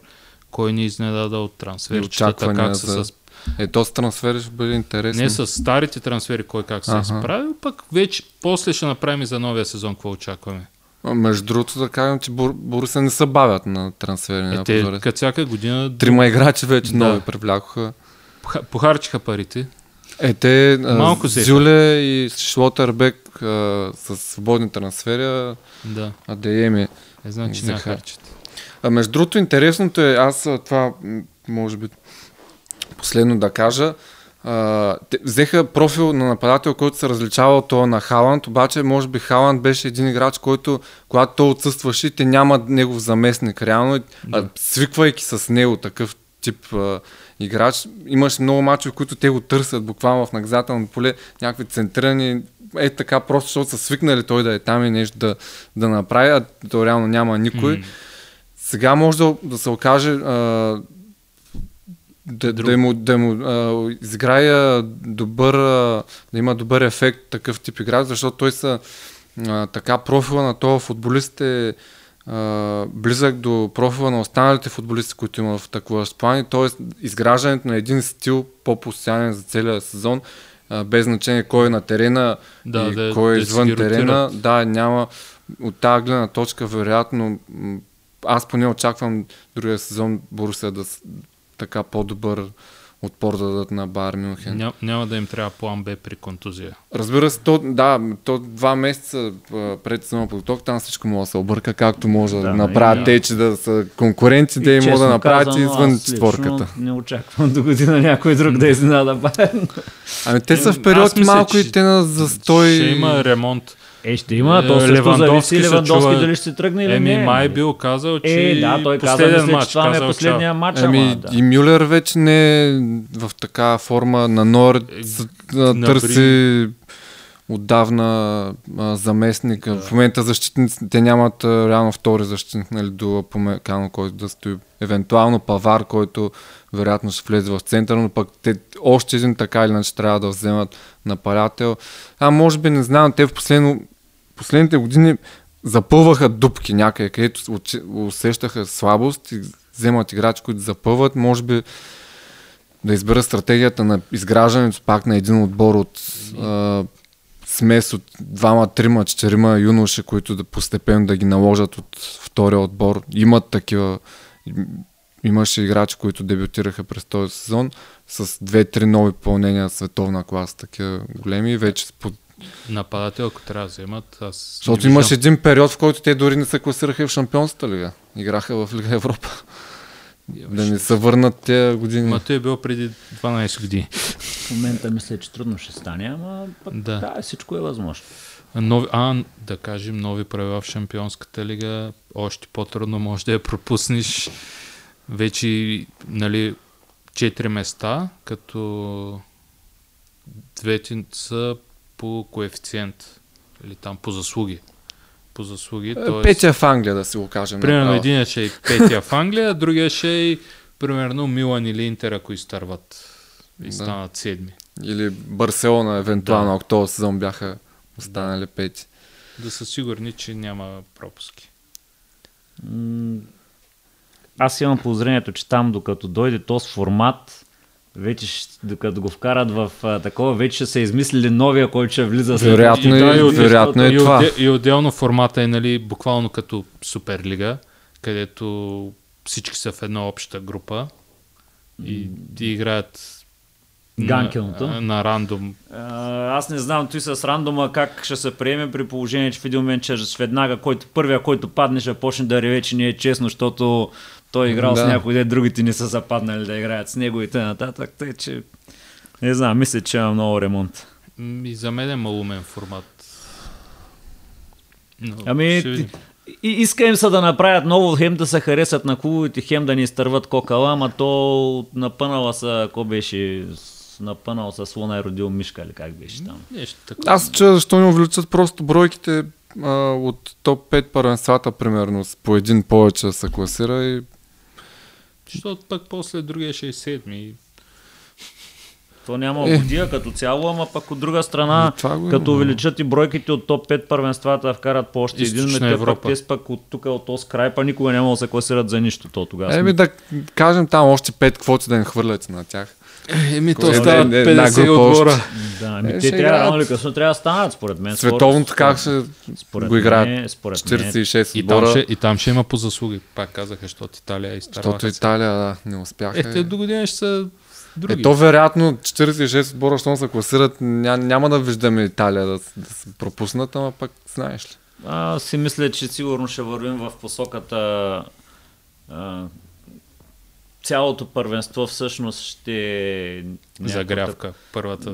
кой ни изненада от трансферчетата, очаквания как са за- с... Е, този трансфер ще бъде интересен. Не с старите трансфери, кой как се е Аха. изправил, пък вече после ще направим и за новия сезон, какво очакваме. А, Между другото да кажем, че Бор- Боруса не се бавят на трансфери. Е, на те, позорец. като всяка година Трима играчи вече Да. нови привлякоха. Поха- похарчиха парите. Е, те, Малко а, се- Зюле и Шлотербек а, с свободни трансфери, а Да, Адееми. е, значи хар- харчат. А между другото, интересното е, аз а, това, може би, последно да кажа, а, те взеха профил на нападател, който се различава от това на Халанд, обаче може би Халанд беше един играч, който, когато той отсъстваше, те няма негов заместник, реално, а, свиквайки с него такъв тип а, играч, имаш много мачове, които те го търсят буквално в наказателно поле, някакви центрирани, е така просто, защото са свикнали той да е там и нещо да, да направи, а то реално няма никой. М. Сега може да, да се окаже а, да, Друг. да му, да му а, изиграе добър, а, да има добър ефект такъв тип играч, защото той са а, така профила на този футболист е близък до профила на останалите футболисти, които има в такова плани, т.е. изграждането на един стил по-постоянен за целия сезон, без значение кой е на терена Да, и да- кой е да извън терена, да, няма от тази гледна точка, вероятно, аз поне очаквам другия сезон Борусия да така по-добър отпор да дадат на Байер Мюнхен. Ням, няма да им трябва план Б при контузия. Разбира се, то, да, то два месеца пред сезона подготовка, там всичко може да се обърка, както може да, Да, направят и- те, че да са конкуренти, да и могат да честно направят и казано, извън четворката. Не очаквам до година някой друг да изненада Байерн. Ами те са в период мисля, малко че и те на застой. Ще има ремонт. Е, ще има, Е, то също Левандовски зависи се Левандовски чува- дали ще се тръгне или Еми, не. май бил казал, че Е, да, той каза, последен мисля, матч, че това ми е казал, последния матч, Ами, ама, да. и Мюлер вече не е в така форма на Норд, Е, търси отдавна а, заместник. Да. В момента защитниците те нямат а, реално втори защитник, нали, до Помекано, който да стои. Евентуално Павар, който вероятно ще влезе в центъра, но пък те още един така или иначе трябва да вземат нападател. А може би не знам, те в последно, последните години запълваха дупки някъде, където усещаха слабост и вземат играчи, които запълват. Може би да изберат стратегията на изграждането пак на един отбор от а, смес от двама, трима, четирима юноши, които да постепенно да ги наложат от втория отбор. Имат такива. им- Имаше играчи, които дебютираха през този сезон с две-три нови пълнения световна класа, такива големи вече под Нападател, ако трябва да вземат, аз... защото виждам. един период, в който те дори не се класираха и в шампионствата лига. Играха в Лига Европа. Да не се върнат тези години. Ма той е бил преди 12 години. В момента мисля, че трудно ще стане, ама пък, Да. да. всичко е възможно. Нови, а, да кажем, нови правила в Шампионската лига, още по-трудно може да я пропуснеш. Вече, нали, 4 места, като двете са по коефициент. Или там по заслуги. По заслуги. Е, тоест- Петя в Англия, да си го кажем. Примерно направо. един ще е петия в Англия, а другия ще е примерно Милан или Интер, ако изтърват и Да. станат седми. Или Барселона, евентуално, Да. ако този сезон бяха останали пети. Да са сигурни, че няма пропуски. Аз имам подозрението, че там, докато дойде този формат, вече, докато го вкарат в а, такова, вече ще са измислили новия, който ще влиза след Вероятно И е, да, и от- вероятно е и, това. отде, и отделно формата е нали, буквално като Суперлига, където всички са в една обща група и ти играят Ганкелното. на, на рандом. А, Аз не знам той с рандома как ще се приеме при положение, че в един момент ще веднага, който, първия, който падне, ще почне да реве, че не е честно, защото той е играл Да. с някой, де другите не са западнали да играят с него и т.н. нататък. Тъй, че не знам, мисля, че има много ремонт. И за мен е малумен формат. Но, Ами, видим. и, иска им се да направят ново, хем да се харесат на клубовете, хем да ни изтърват кокала, ама то напънала са, ако беше, с- напънал са слона и родил мишка, или как беше там. Нещо такова. Аз чуя защо не увеличат просто бройките а, от топ 5 първенствата, примерно, с по един повече да се класира и Защото пък после другия ще е седми. То няма Е. годия като цяло, ама пък от друга страна, И това го като увеличат и бройките от топ 5 първенствата, вкарат по още един Източна мет, пък те пък от тук, от този край, па никога няма да се класират за нищо то тогава. Еми да кажем там още 5 квоти да им хвърлят на тях. Еми, то стават стават 50 50 отбора. отбора. Да, ами Е, те трябва рано или късно трябва да станат, според мен. Световното как ще според го играят? според мен, 46 И там, отбора, ще, и там ще има по заслуги. Пак казаха, защото Италия е защото изтърваха. Италия да, не успяха. Е, те до година ще са други. Е, то вероятно 46 отбора, щом се класират, ня, няма да виждаме Италия да, да се пропуснат, ама пък знаеш ли. Аз си мисля, че сигурно ще вървим в посоката а, цялото първенство всъщност ще е някаква Загрявка, първата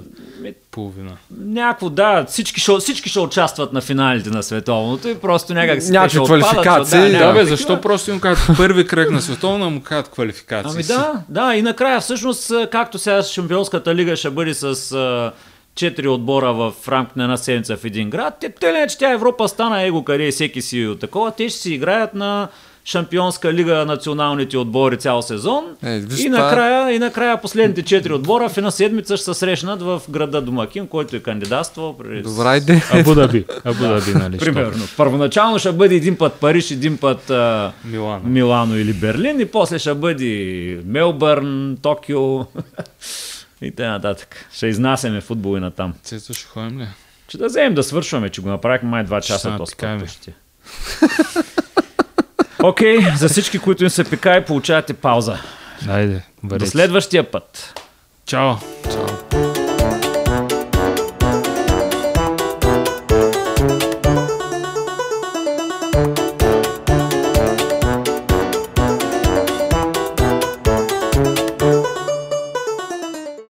половина. Някакво, да, всички ще, всички ще участват на финалите на световното и просто някак си Някакви отпадат, квалификации, да, да, бе, защо просто им казват първи кръг на световно, му казват квалификации? Ами да, да, и накрая всъщност, както сега Шампионската лига ще бъде с четири отбора в рамките на една седмица в един град, те, те не, че тя Европа стана его къде всеки си от такова, те ще си играят на Шампионска лига националните отбори цял сезон Е, виж и, това- накрая, и накрая последните четири отбора в една седмица ще се срещнат в града Домакин, който е кандидатствал. При... Добра идея. Абу Даби. Абу Даби, нали? Примерно. Първоначално ще бъде един път Париж, един път а? Милано. Милано или Берлин и после ще бъде Мелбърн, Токио и т.н. Ще изнасяме футбол и натам. Цецо ще ходим ли? Ще да вземем да свършваме, че го направихме май 2 часа стана то пикаеме. Окей, за всички, които им се пикае, получавате пауза. Айде, До бъдете. следващия път. Чао! Чао.